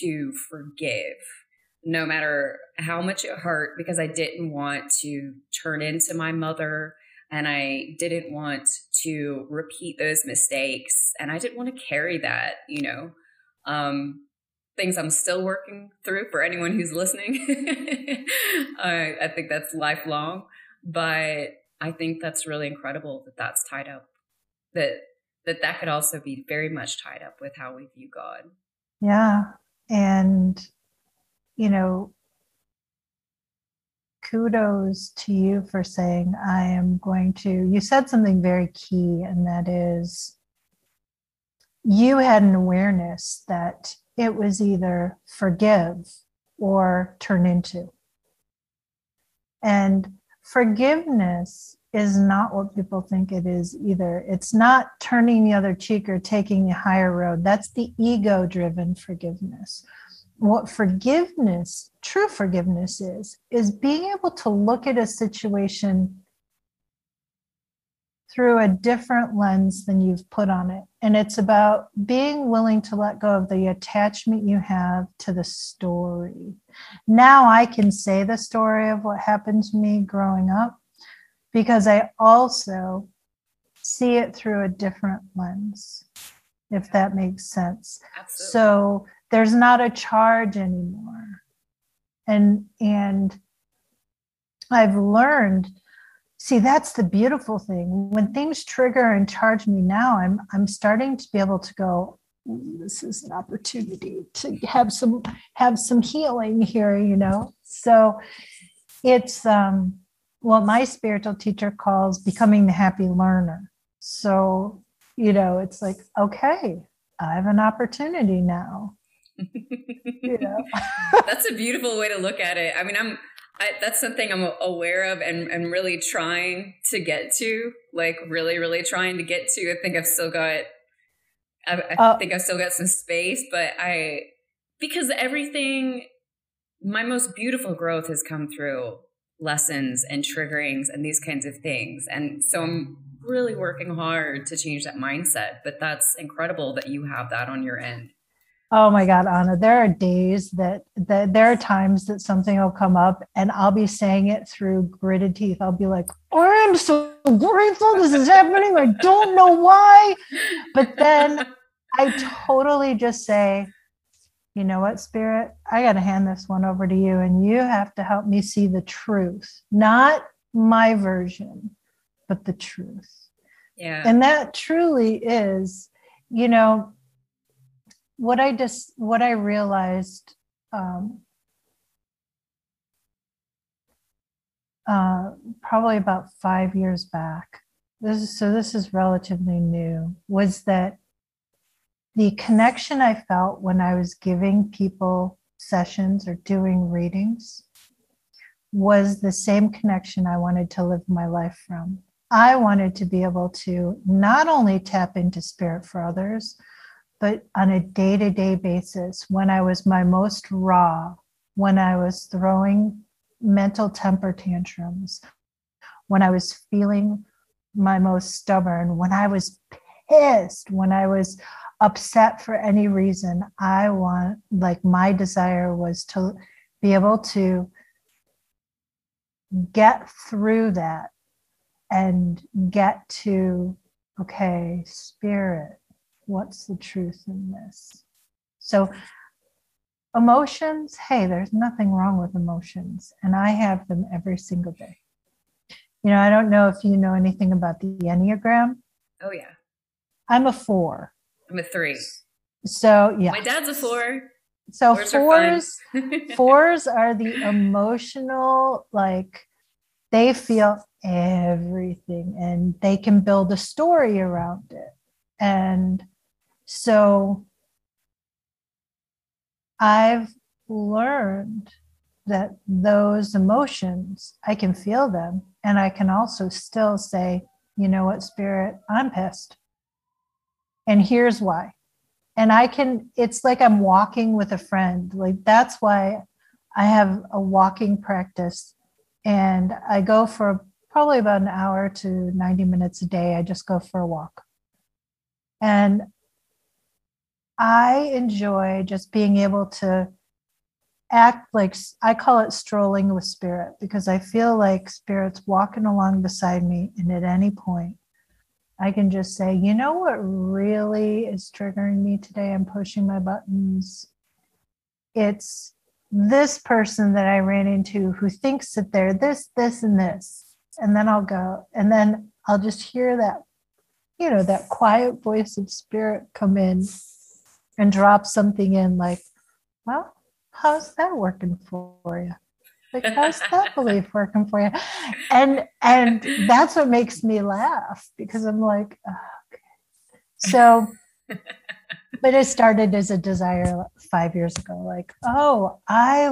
to forgive no matter how much it hurt because I didn't want to turn into my mother and I didn't want to repeat those mistakes and I didn't want to carry that, you know. Um, things I'm still working through for anyone who's listening. uh, I think that's lifelong, but I think that's really incredible that that's tied up. That that that could also be very much tied up with how we view God. Yeah, and you know, kudos to you for saying, I am going to. You said something very key, and that is you had an awareness that it was either forgive or turn into. And forgiveness is not what people think it is either. It's not turning the other cheek or taking the higher road. That's the ego driven forgiveness what forgiveness, true forgiveness is, is being able to look at a situation through a different lens than you've put on it. And it's about being willing to let go of the attachment you have to the story. Now I can say the story of what happened to me growing up because I also see it through a different lens, if that makes sense. Absolutely. So there's not a charge anymore. And and i've learned see that's the beautiful thing. When things trigger and charge me now i'm i'm starting to be able to go this is an opportunity to have some have some healing here you know? So it's um what my spiritual teacher calls becoming the happy learner. So you know it's like okay i have an opportunity now you know? that's a beautiful way to look at it. I mean, I'm I, that's something I'm aware of and, and really trying to get to, like really, really trying to get to. I think I've still got, I, I uh, think I've still got some space, but I, because everything, my most beautiful growth has come through lessons and triggerings and these kinds of things. And so I'm really working hard to change that mindset, but that's incredible that you have that on your end. Oh my God, Anna, there are days that, that there are times that something will come up and I'll be saying it through gritted teeth. I'll be like, oh, I'm so grateful this is happening. I don't know why. But then I totally just say, you know what, Spirit, I got to hand this one over to you and you have to help me see the truth, not my version, but the truth. Yeah. And that truly is, you know, what I just what I realized um, uh, probably about five years back. This is so this is relatively new. Was that the connection I felt when I was giving people sessions or doing readings was the same connection I wanted to live my life from. I wanted to be able to not only tap into spirit for others, but on a day to day basis, when I was my most raw, when I was throwing mental temper tantrums, when I was feeling my most stubborn, when I was pissed, when I was upset for any reason, I want, like, my desire was to be able to get through that and get to, okay, spirit, what's the truth in this? So, emotions, hey, there's nothing wrong with emotions, and I have them every single day. You know, I don't know if you know anything about the Enneagram. Oh, yeah. I'm a four. I'm a three. So, yeah. My dad's a four. So, fours, fours, are fours are the emotional, like, they feel everything and they can build a story around it. And so I've learned that those emotions, I can feel them and I can also still say, you know what, spirit, I'm pissed. And here's why. And I can, it's like I'm walking with a friend. Like that's why I have a walking practice and I go for probably about an hour to 90 minutes a day. I just go for a walk. And I enjoy just being able to act like I call it strolling with spirit because I feel like spirit's walking along beside me. And at any point, I can just say, you know what really is triggering me today? I'm pushing my buttons. It's this person that I ran into who thinks that they're this, this, and this. And then I'll go, and then I'll just hear that, you know, that quiet voice of spirit come in and drop something in like, well, how's that working for you? Like, how's that belief working for you? And and that's what makes me laugh because I'm like, oh, okay. So but it started as a desire five years ago, like, oh, I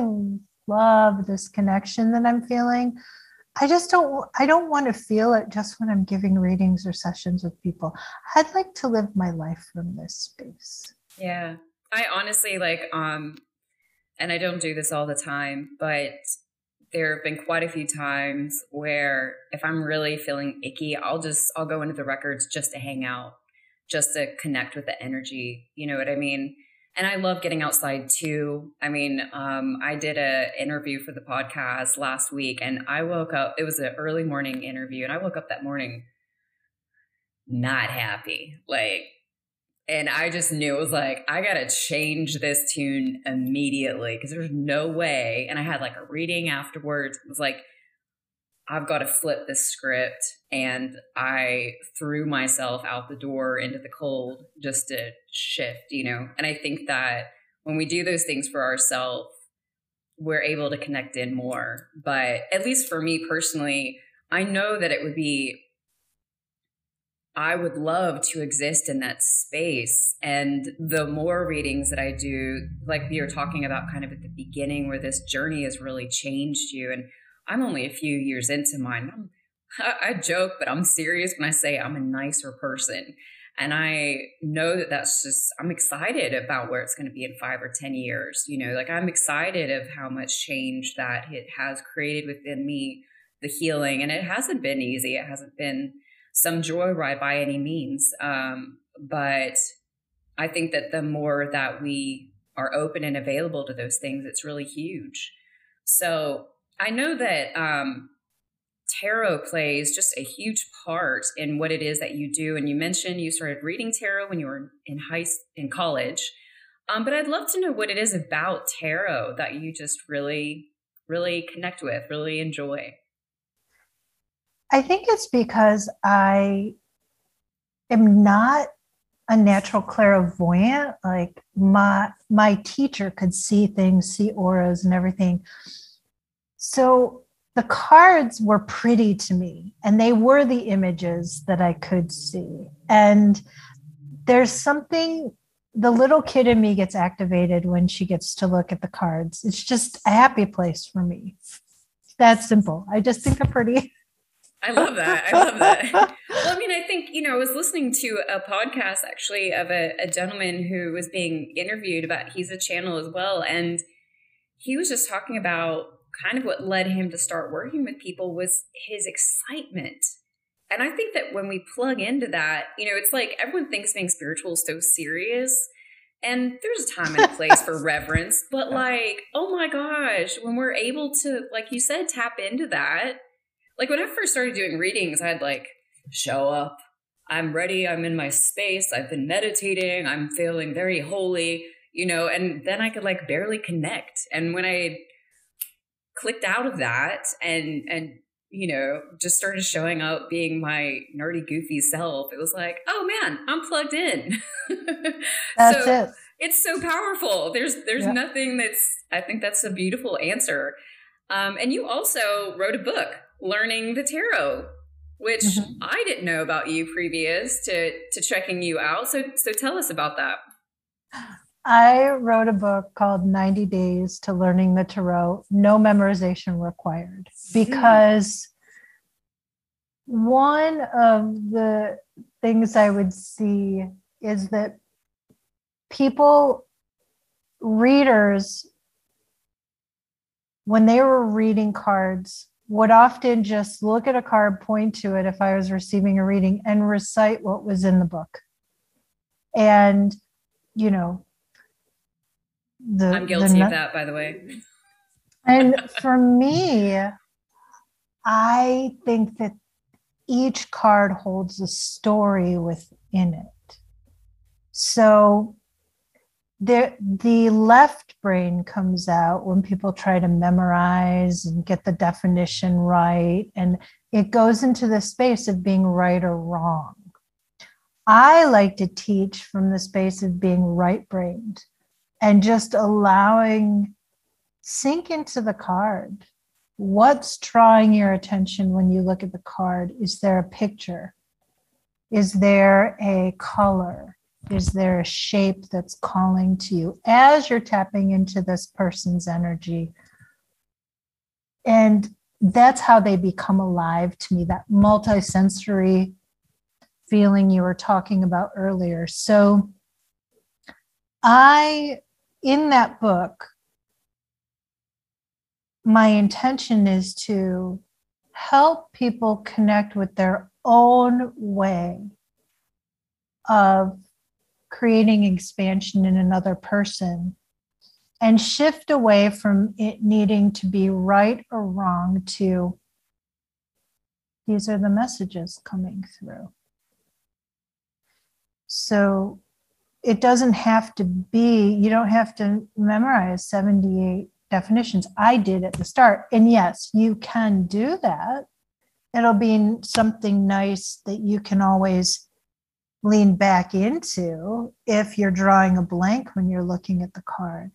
love this connection that I'm feeling. I just don't I don't want to feel it just when I'm giving readings or sessions with people. I'd like to live my life from this space. Yeah. I honestly like um and I don't do this all the time, but there have been quite a few times where if I'm really feeling icky, I'll just I'll go into the records just to hang out, just to connect with the energy. You know what I mean? And I love getting outside too. I mean, um, I did a interview for the podcast last week, and I woke up. It was an early morning interview, and I woke up that morning not happy. Like and I just knew it was like, I got to change this tune immediately because there's no way. And I had like a reading afterwards. It was like, I've got to flip this script. And I threw myself out the door into the cold just to shift, you know? And I think that when we do those things for ourselves, we're able to connect in more. But at least for me personally, I know that it would be I would love to exist in that space. And the more readings that I do, like we were talking about kind of at the beginning, where this journey has really changed you. And I'm only a few years into mine. I'm, I joke, but I'm serious when I say I'm a nicer person. And I know that that's just, I'm excited about where it's going to be in five or 10 years. You know, like I'm excited of how much change that it has created within me, the healing. And it hasn't been easy. It hasn't been, some joyride by any means. Um, but I think that the more that we are open and available to those things, it's really huge. So I know that um, tarot plays just a huge part in what it is that you do. And you mentioned you started reading tarot when you were in high in college. Um, but I'd love to know what it is about tarot that you just really, really connect with, really enjoy. I think it's because I am not a natural clairvoyant. Like my my teacher could see things, see auras and everything. So the cards were pretty to me and they were the images that I could see. And there's something the little kid in me gets activated when she gets to look at the cards. It's just a happy place for me. That's simple. I just think they're pretty. I love that. I love that. well, I mean, I think, you know, I was listening to a podcast actually of a, a gentleman who was being interviewed about, he's a channel as well. And he was just talking about kind of what led him to start working with people was his excitement. And I think that when we plug into that, you know, it's like everyone thinks being spiritual is so serious. And there's a time and a place for reverence, but like, oh my gosh, when we're able to, like you said, tap into that, like when I first started doing readings, I'd like show up. I'm ready. I'm in my space. I've been meditating. I'm feeling very holy, you know, and then I could like barely connect. And when I clicked out of that and, and, you know, just started showing up being my nerdy, goofy self, it was like, oh man, I'm plugged in. That's so it. It's so powerful. There's there's yeah. nothing that's I think that's a beautiful answer. Um, and you also wrote a book learning the tarot, which mm-hmm. I didn't know about you previous to to checking you out. So so tell us about that. I wrote a book called 90 Days to Learning the Tarot, no memorization required, because one of the things I would see is that people, readers, when they were reading cards, would often just look at a card, point to it if I was receiving a reading, and recite what was in the book. And, you know, the I'm guilty the, of that, by the way. And for me, I think that each card holds a story within it. So the, the left brain comes out when people try to memorize and get the definition right, and it goes into the space of being right or wrong. I like to teach from the space of being right brained and just allowing sink into the card What's drawing your attention when you look at the card? Is there a picture? Is there a color? Is there a shape that's calling to you as you're tapping into this person's energy? And that's how they become alive to me, that multisensory feeling you were talking about earlier. So, I, in that book, my intention is to help people connect with their own way of creating expansion in another person and shift away from it needing to be right or wrong to these are the messages coming through. So it doesn't have to be, you don't have to memorize 78 definitions. I did at the start. And yes, you can do that. It'll be something nice that you can always lean back into if you're drawing a blank when you're looking at the card.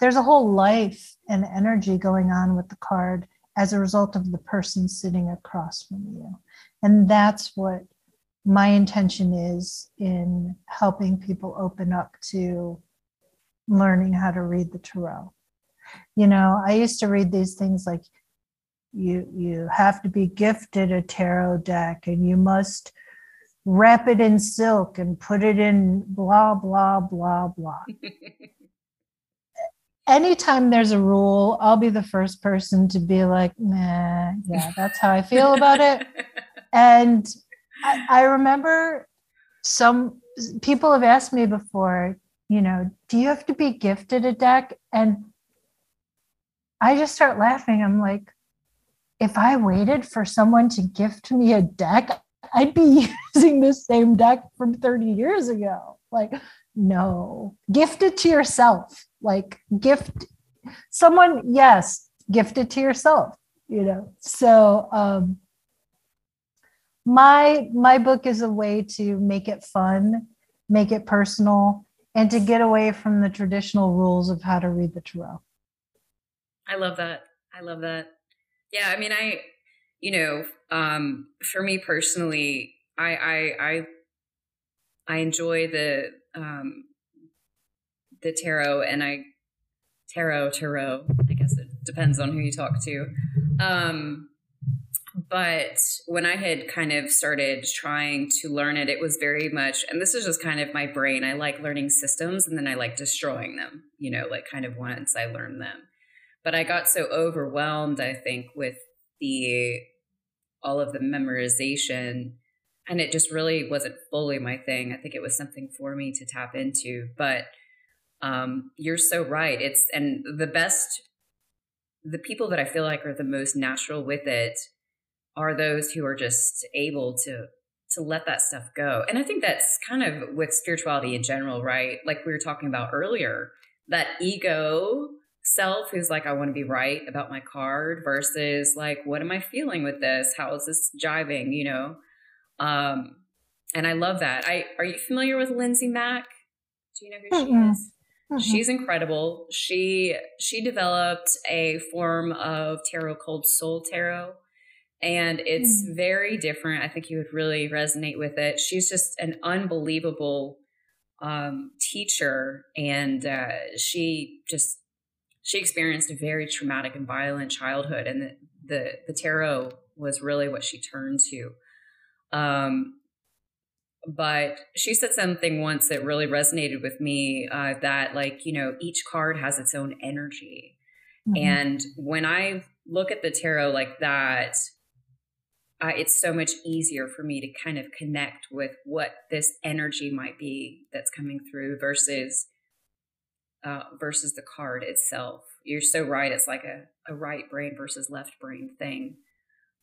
There's a whole life and energy going on with the card as a result of the person sitting across from you. And that's what my intention is in helping people open up to learning how to read the tarot you know i used to read these things like you you have to be gifted a tarot deck and you must wrap it in silk and put it in blah blah blah blah. Anytime there's a rule i'll be the first person to be like nah yeah that's how i feel about it. And I, I remember some people have asked me before you know do you have to be gifted a deck? And I just start laughing. I'm like, if I waited for someone to gift me a deck, I'd be using the same deck from 30 years ago. Like, no, gift it to yourself. Like, gift someone, yes, gift it to yourself, you know. So, um, my my book is a way to make it fun, make it personal, and to get away from the traditional rules of how to read the tarot. I love that. I love that. Yeah, I mean, I, you know, um, for me personally, I, I, I, I enjoy the, um, the tarot and I, tarot, tarot, I guess it depends on who you talk to. Um, but when I had kind of started trying to learn it, it was very much, and this is just kind of my brain. I like learning systems and then I like destroying them, you know, like kind of once I learn them but I got so overwhelmed, I think, with the all of the memorization and it just really wasn't fully my thing. I think it was something for me to tap into, but um, you're so right. It's and the best, the people that I feel like are the most natural with it are those who are just able to to let that stuff go. And I think that's kind of with spirituality in general, right? Like we were talking about earlier, that ego self who's like, I want to be right about my card versus like, what am I feeling with this? How is this jiving? You know? Um, and I love that. I are you familiar with Lindsay Mack? Do you know who mm-hmm. she is? Mm-hmm. She's incredible. She she developed a form of tarot called Soul Tarot, and it's mm-hmm. very different. I think you would really resonate with it. She's just an unbelievable um, teacher, and uh, she just she experienced a very traumatic and violent childhood, and the the, the tarot was really what she turned to. Um, but she said something once that really resonated with me uh, that like you know each card has its own energy mm-hmm. and when i look at the tarot like that uh, it's so much easier for me to kind of connect with what this energy might be that's coming through versus uh, versus the card itself you're so right it's like a, a right brain versus left brain thing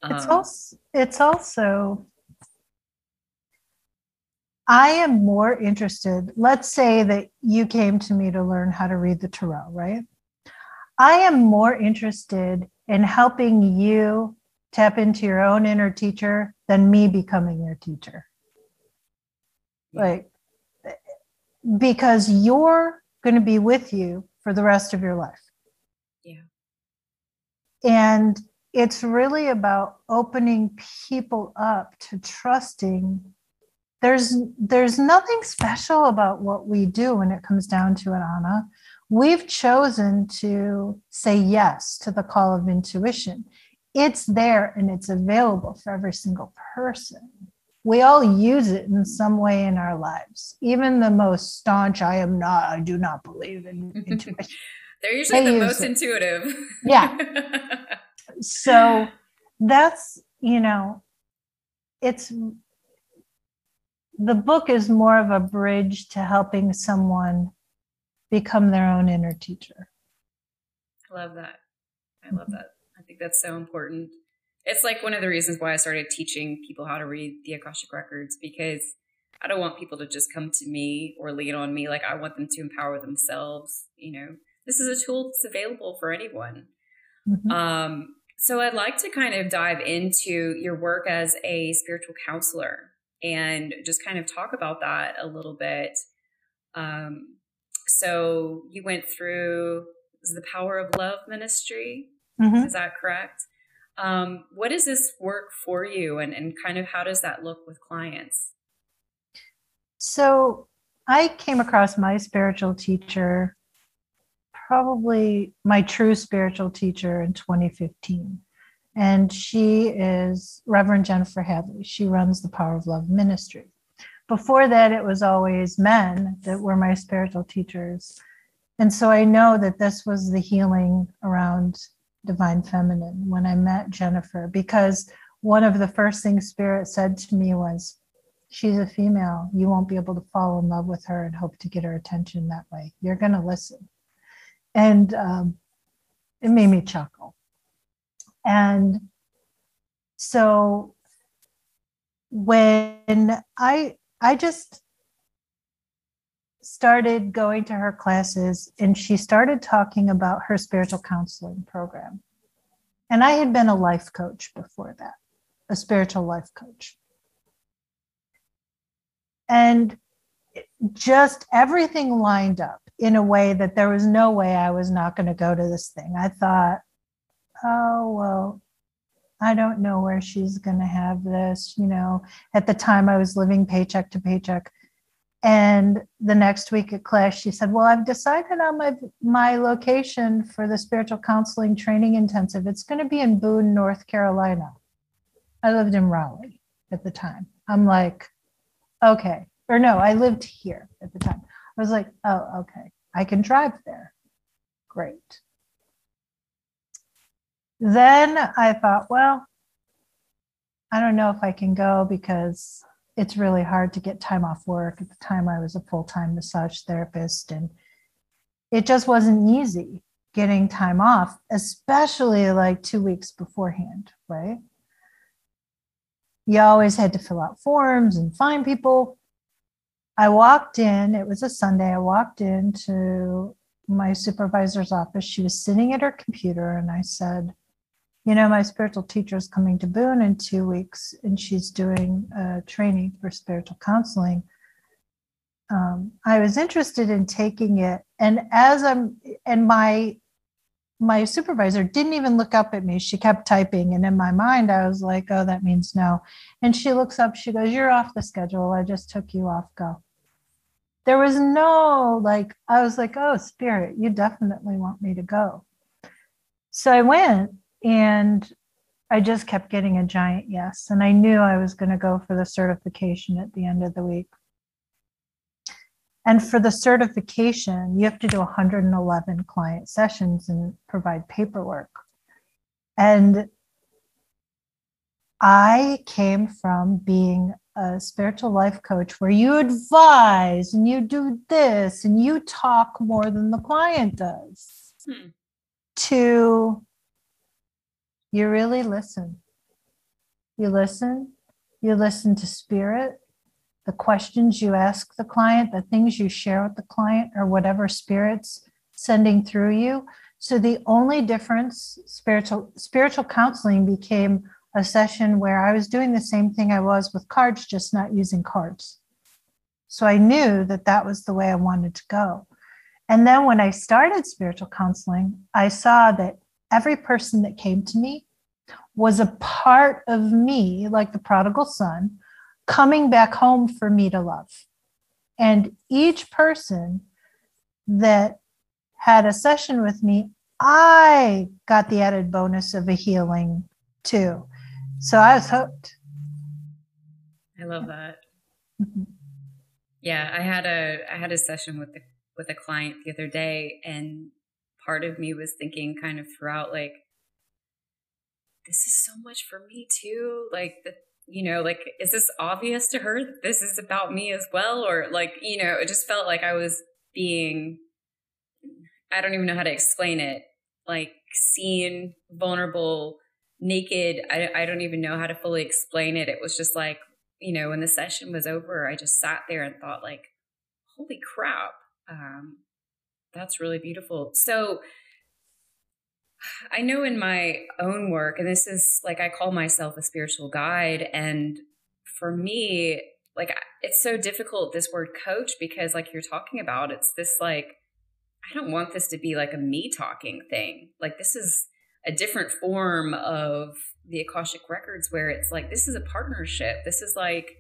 um, it's also it's also I am more interested. Let's say that you came to me to learn how to read the tarot, right? I am more interested in helping you tap into your own inner teacher than me becoming your teacher. Like, because you're going to be with you for the rest of your life. Yeah. And it's really about opening people up to trusting there's there's nothing special about what we do when it comes down to it anna we've chosen to say yes to the call of intuition it's there and it's available for every single person we all use it in some way in our lives even the most staunch i am not i do not believe in intuition they're usually they the most it. intuitive yeah so that's you know it's the book is more of a bridge to helping someone become their own inner teacher. I love that. I love that. I think that's so important. It's like one of the reasons why I started teaching people how to read the Akashic Records because I don't want people to just come to me or lean on me. Like I want them to empower themselves. You know, this is a tool that's available for anyone. Mm-hmm. Um, so I'd like to kind of dive into your work as a spiritual counselor and just kind of talk about that a little bit. Um, so you went through the Power of Love ministry. Mm-hmm. Is that correct? Um, does this work for you, and, and kind of how does that look with clients? So I came across my spiritual teacher, probably my true spiritual teacher in 2015 and she is Reverend Jennifer Hadley. She runs the Power of Love ministry. Before that, it was always men that were my spiritual teachers. And so I know that this was the healing around divine feminine when I met Jennifer, because one of the first things Spirit said to me was, She's a female. You won't be able to fall in love with her and hope to get her attention that way. You're going to listen. And um, it made me chuckle and so when I I just started going to her classes and she started talking about her spiritual counseling program. And I had been a life coach before that, a spiritual life coach. And just everything lined up in a way that there was no way I was not going to go to this thing. I thought, oh, well, I don't know where she's going to have this. You know, at the time I was living paycheck to paycheck. And the next week at class, she said, Well, I've decided on my, my location for the spiritual counseling training intensive. It's going to be in Boone, North Carolina. I lived in Raleigh at the time. I'm like, Okay. Or no, I lived here at the time. I was like, Oh, okay. I can drive there. Great. Then I thought, well, I don't know if I can go because it's really hard to get time off work. At the time, I was a full time massage therapist, and it just wasn't easy getting time off, especially like two weeks beforehand, right? You always had to fill out forms and find people. I walked in, it was a Sunday. I walked into my supervisor's office. She was sitting at her computer, and I said, you know, my spiritual teacher is coming to Boone in two weeks, and she's doing a training for spiritual counseling. Um, I was interested in taking it, and as I'm, and my my supervisor didn't even look up at me. She kept typing, and in my mind, I was like, "Oh, that means no." And she looks up. She goes, "You're off the schedule. I just took you off. Go." There was no like. I was like, "Oh, spirit, you definitely want me to go." So I went, and I just kept getting a giant yes. And I knew I was going to go for the certification at the end of the week. And for the certification, you have to do 111 client sessions and provide paperwork. And I came from being a spiritual life coach where you advise and you do this and you talk more than the client does hmm. to you really listen. You listen, you listen to spirit, the questions you ask the client, the things you share with the client, or whatever spirit's sending through you. So the only difference, spiritual spiritual counseling became a session where I was doing the same thing I was with cards, just not using cards. So I knew that that was the way I wanted to go. And then when I started spiritual counseling, I saw that every person that came to me was a part of me, like the prodigal son, coming back home for me to love. And each person that had a session with me, I got the added bonus of a healing too. So I was hooked. I love that. Mm-hmm. Yeah, I had a I had a session with the with a client the other day and part of me was thinking kind of throughout like this is so much for me too. Like the you know like is this obvious to her? This is about me as well? Or like you know it just felt like i was being i don't even know how to explain it like seen vulnerable naked. I, I don't even know how to fully explain it. It was just like you know when the session was over i just sat there and thought like holy crap um, that's really beautiful. So I know in my own work, and this is like I call myself a spiritual guide, and for me, like it's so difficult this word coach because like you're talking about it's this like I don't want this to be like a me talking thing. Like this is a different form of the Akashic records where it's like this is a partnership. This is like,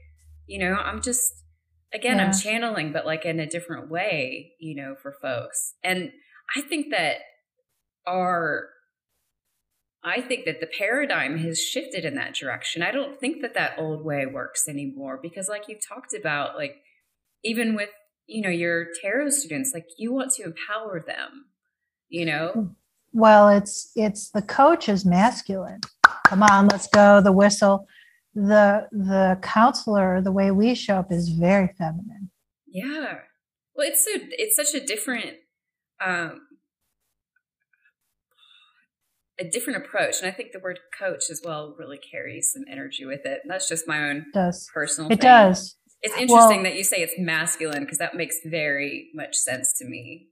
you know, I'm just again yeah. i'm channeling but like in a different way you know for folks and i think that our i think that the paradigm has shifted in that direction. I don't think that that old way works anymore because like you've talked about like even with you know your tarot students like you want to empower them you know? Well it's it's the coach is masculine. Come on let's go. The whistle the the counselor the way we show up is very feminine. Yeah. Well it's so it's such a different um a different approach and i think the word coach as well really carries some energy with it and that's just my own it does personal it thing. does it's interesting well, that you say it's masculine because that makes very much sense to me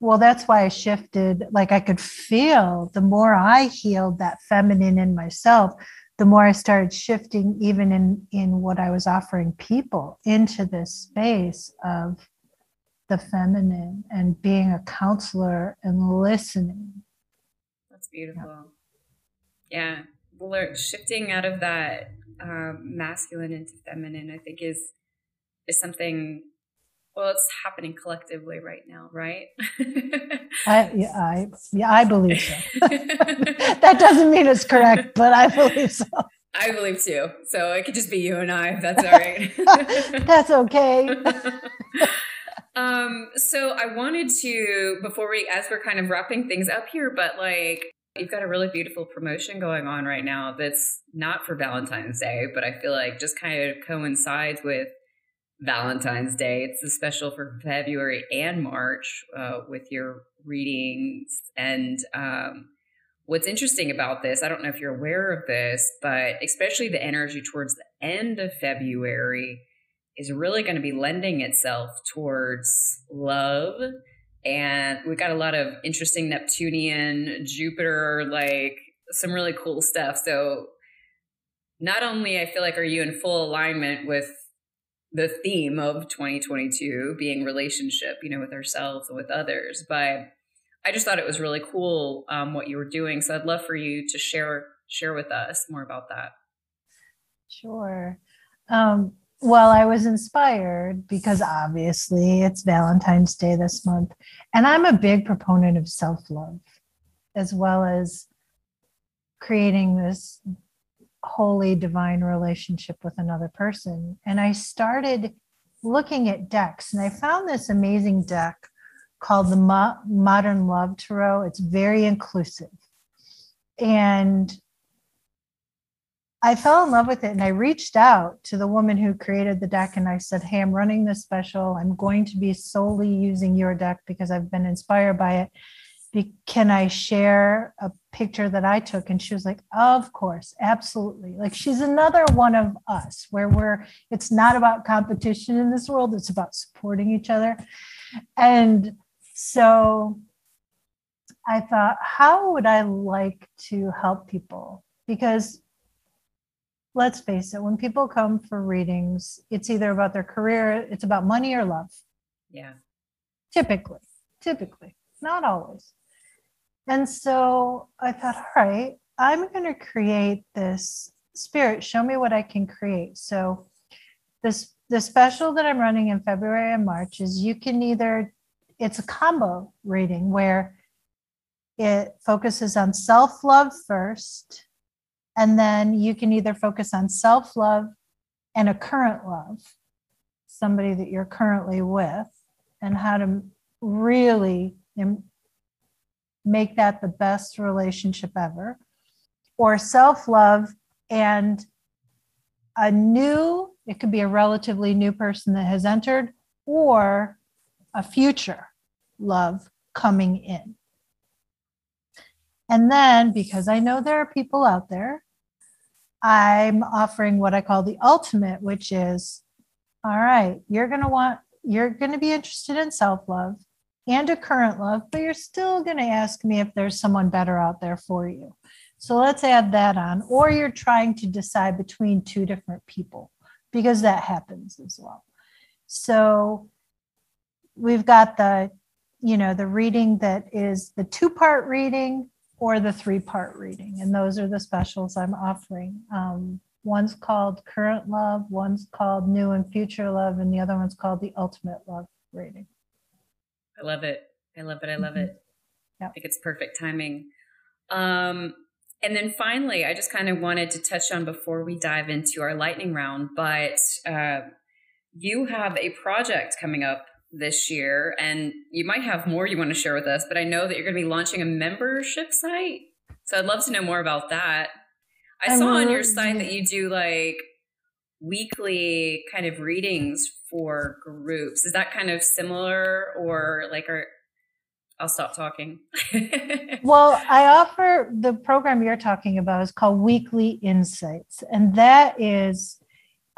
well that's why i shifted like i could feel the more i healed that feminine in myself the more I started shifting, even in, in what I was offering people, into this space of the feminine and being a counselor and listening. That's beautiful. Yeah. yeah. Well, shifting out of that um, masculine into feminine, I think is is something well it's happening collectively right now right I, yeah, I yeah i believe so that doesn't mean it's correct but i believe so i believe too so it could just be you and i if that's all right that's okay um so i wanted to before we as we're kind of wrapping things up here but like You've got a really beautiful promotion going on right now that's not for Valentine's Day, but I feel like just kind of coincides with Valentine's Day. It's a special for February and March uh, with your readings. And um, what's interesting about this, I don't know if you're aware of this, but especially the energy towards the end of February is really going to be lending itself towards love. And we got a lot of interesting Neptunian, Jupiter, like some really cool stuff. So not only I feel like are you in full alignment with the theme of 2022 being relationship, you know, with ourselves and with others. But I just thought it was really cool um, what you were doing. So I'd love for you to share share with us more about that. Sure. Um, well, I was inspired because obviously it's Valentine's Day this month, and I'm a big proponent of self love, as well as creating this holy divine relationship with another person. And I started looking at decks and I found this amazing deck called the Mo- Modern Love Tarot. It's very inclusive. And I fell in love with it and I reached out to the woman who created the deck and I said, Hey, I'm running this special. I'm going to be solely using your deck because I've been inspired by it. Be- can I share a picture that I took? And she was like, Of course, absolutely. Like she's another one of us where we're, it's not about competition in this world, it's about supporting each other. And so I thought, how would I like to help people? Because let's face it, when people come for readings, it's either about their career, it's about money or love. Yeah. Typically, typically, not always. And so I thought, all right, I'm going to create this spirit. Show me what I can create. So this the special that I'm running in February and March is you can either it's a combo reading where it focuses on self-love first and then you can either focus on self love and a current love, somebody that you're currently with, and how to really make that the best relationship ever, or self love and a new, it could be a relatively new person that has entered, or a future love coming in. And then, because I know there are people out there I'm offering what I call the ultimate, which is all right, you're going to want, you're going to be interested in self love and a current love, but you're still going to ask me if there's someone better out there for you. So let's add that on. Or you're trying to decide between two different people because that happens as well. So we've got the, you know, the reading that is the two part reading or the three part reading. And those are the specials I'm offering. Um, one's called Current Love, one's called New and Future Love, and the other one's called the Ultimate Love Reading. I love it. I love it. I love mm-hmm. it. I think it's perfect timing. Um, and then finally, I just kind of wanted to touch on before we dive into our lightning round, but uh, you have a project coming up this year, and you might have more you want to share with us, but I know that you're going to be launching a membership site. So I'd love to know more about that. I, I saw on your site that you do like weekly kind of readings for groups. Is that kind of similar or like are I'll stop talking. well, I offer the program you're talking about is called Weekly Insights, and that is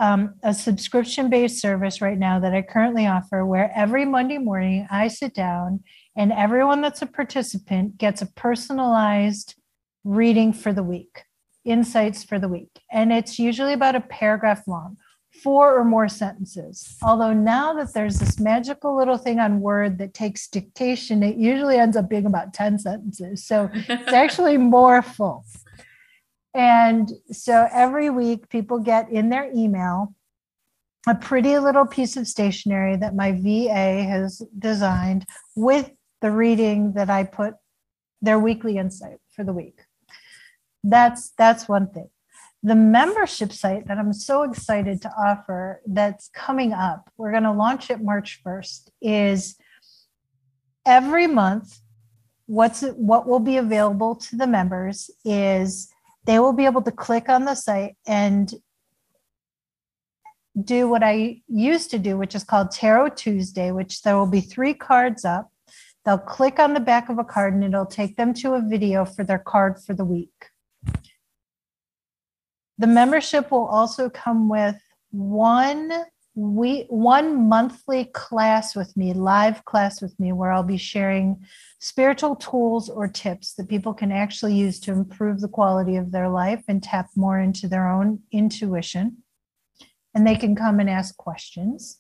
um, a subscription based service right now that I currently offer where every Monday morning I sit down and everyone that's a participant gets a personalized reading for the week, insights for the week. And it's usually about a paragraph long, four or more sentences. Although now that there's this magical little thing on Word that takes dictation, it usually ends up being about 10 sentences. So it's actually more full. And so every week, people get in their email a pretty little piece of stationery that my VA has designed with the reading that I put their weekly insight for the week. That's that's one thing. The membership site that I'm so excited to offer that's coming up, we're going to launch it March 1st, is every month what's what will be available to the members is they will be able to click on the site and do what I used to do, which is called Tarot Tuesday, which there will be three cards up. They'll click on the back of a card and it'll take them to a video for their card for the week. The membership will also come with one we one monthly class with me, live class with me, where I'll be sharing spiritual tools or tips that people can actually use to improve the quality of their life and tap more into their own intuition. And they can come and ask questions.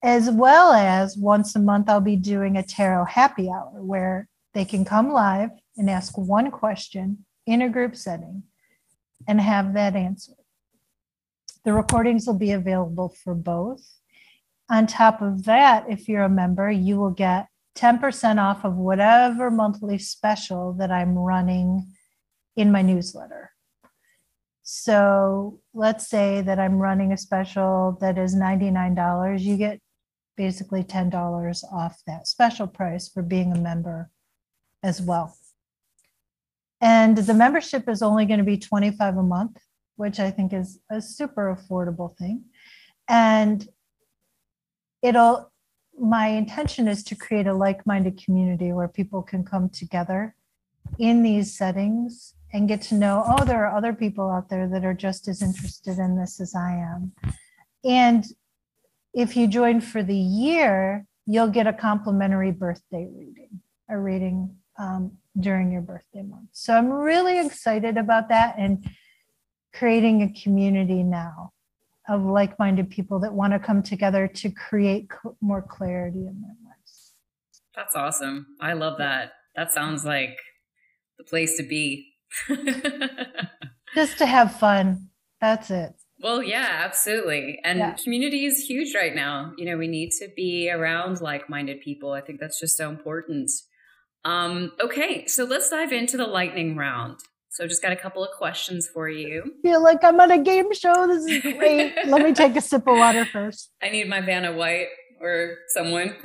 As well as once a month, I'll be doing a tarot happy hour where they can come live and ask one question in a group setting and have that answered. The recordings will be available for both. On top of that, if you're a member, you will get 10% off of whatever monthly special that I'm running in my newsletter. So let's say that I'm running a special that is $99. You get basically $10 off that special price for being a member as well. And the membership is only going to be 25 a month, which I think is a super affordable thing. And it'll my intention is to create a like-minded community where people can come together in these settings and get to know oh there are other people out there that are just as interested in this as i am. And if you join for the year you'll get a complimentary birthday reading a reading um, during your birthday month. So i'm really excited about that. And creating a community now of like-minded people that want to come together to create cl- more clarity in their lives that's awesome i love that that sounds like the place to be just to have fun. That's it. Well, yeah, absolutely. And yeah. community is huge right now. You know, we need to be around like minded people. I think that's just so important. Um, okay, so let's dive into the lightning round. So, just got a couple of questions for you. I feel like I'm on a game show. This is great. Let me take a sip of water first. I need my Vanna White or someone.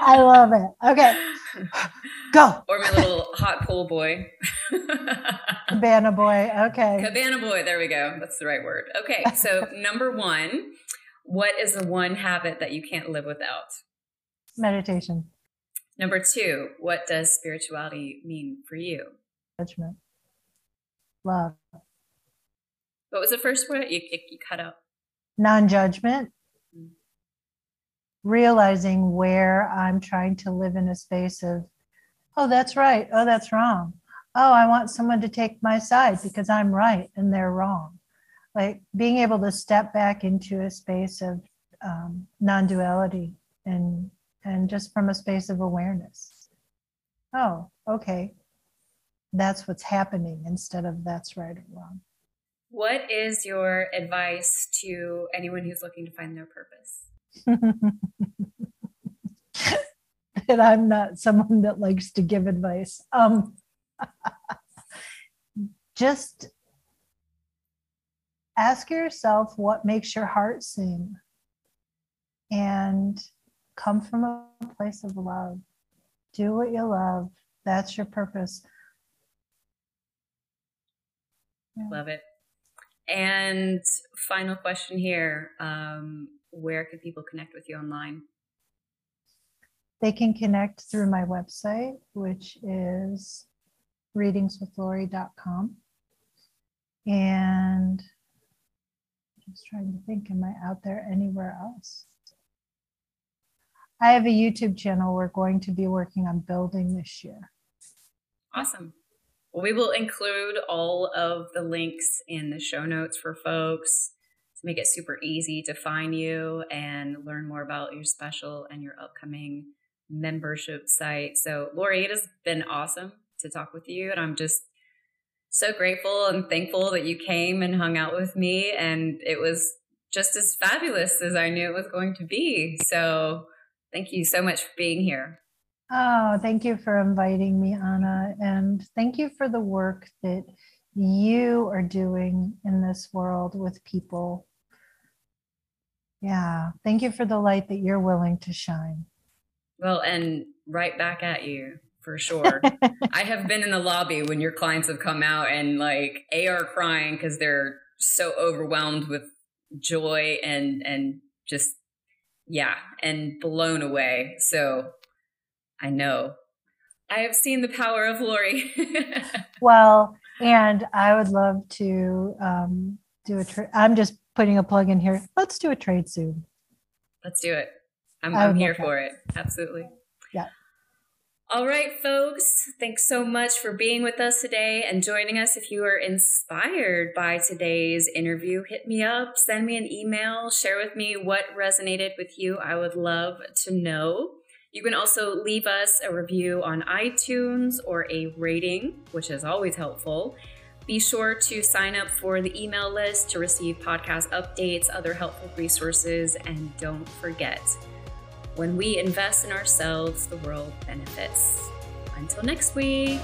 I love it. Okay. Go. Or my little hot pool boy. Cabana boy. Okay. Cabana boy. There we go. That's the right word. Okay. So, number one, what is the one habit that you can't live without? Meditation. Number two, what does spirituality mean for you? Judgment. Love. What was the first word you, you cut out? Non judgment realizing where I'm trying to live in a space of, oh, that's right. Oh, that's wrong. Oh, I want someone to take my side because I'm right and they're wrong. Like being able to step back into a space of um, non duality and, and just from a space of awareness. Oh, okay. That's what's happening instead of that's right or wrong. What is your advice to anyone who's looking to find their purpose? and I'm not someone that likes to give advice. Um, just ask yourself what makes your heart sing and come from a place of love. Do what you love. That's your purpose. Yeah. Love it. And final question here. Um, where can people connect with you online? They can connect through my website, which is readingswithlori.com. And I'm just trying to think, am I out there anywhere else? I have a YouTube channel we're going to be working on building this year. Awesome. We will include all of the links in the show notes for folks to make it super easy to find you and learn more about your special and your upcoming membership site. So, Lori, it has been awesome to talk with you. And I'm just so grateful and thankful that you came and hung out with me. And it was just as fabulous as I knew it was going to be. So, thank you so much for being here. Oh, thank you for inviting me, Anna. And thank you for the work that you are doing in this world with people yeah. Thank you for the light that you're willing to shine. Well, and right back at you for sure. I have been in the lobby when your clients have come out and like A are crying because they're so overwhelmed with joy and and just yeah, and blown away. So I know. I have seen the power of Lori. well, and I would love to um, do a. Tra- I'm just putting a plug in here. Let's do a trade soon. Let's do it. I'm, I'm here for it. Absolutely. Yeah. All right, folks. Thanks so much for being with us today and joining us. If you are inspired by today's interview, hit me up, send me an email, share with me what resonated with you. I would love to know. You can also leave us a review on iTunes or a rating, which is always helpful. Be sure to sign up for the email list to receive podcast updates, other helpful resources, and don't forget when we invest in ourselves, the world benefits. Until next week.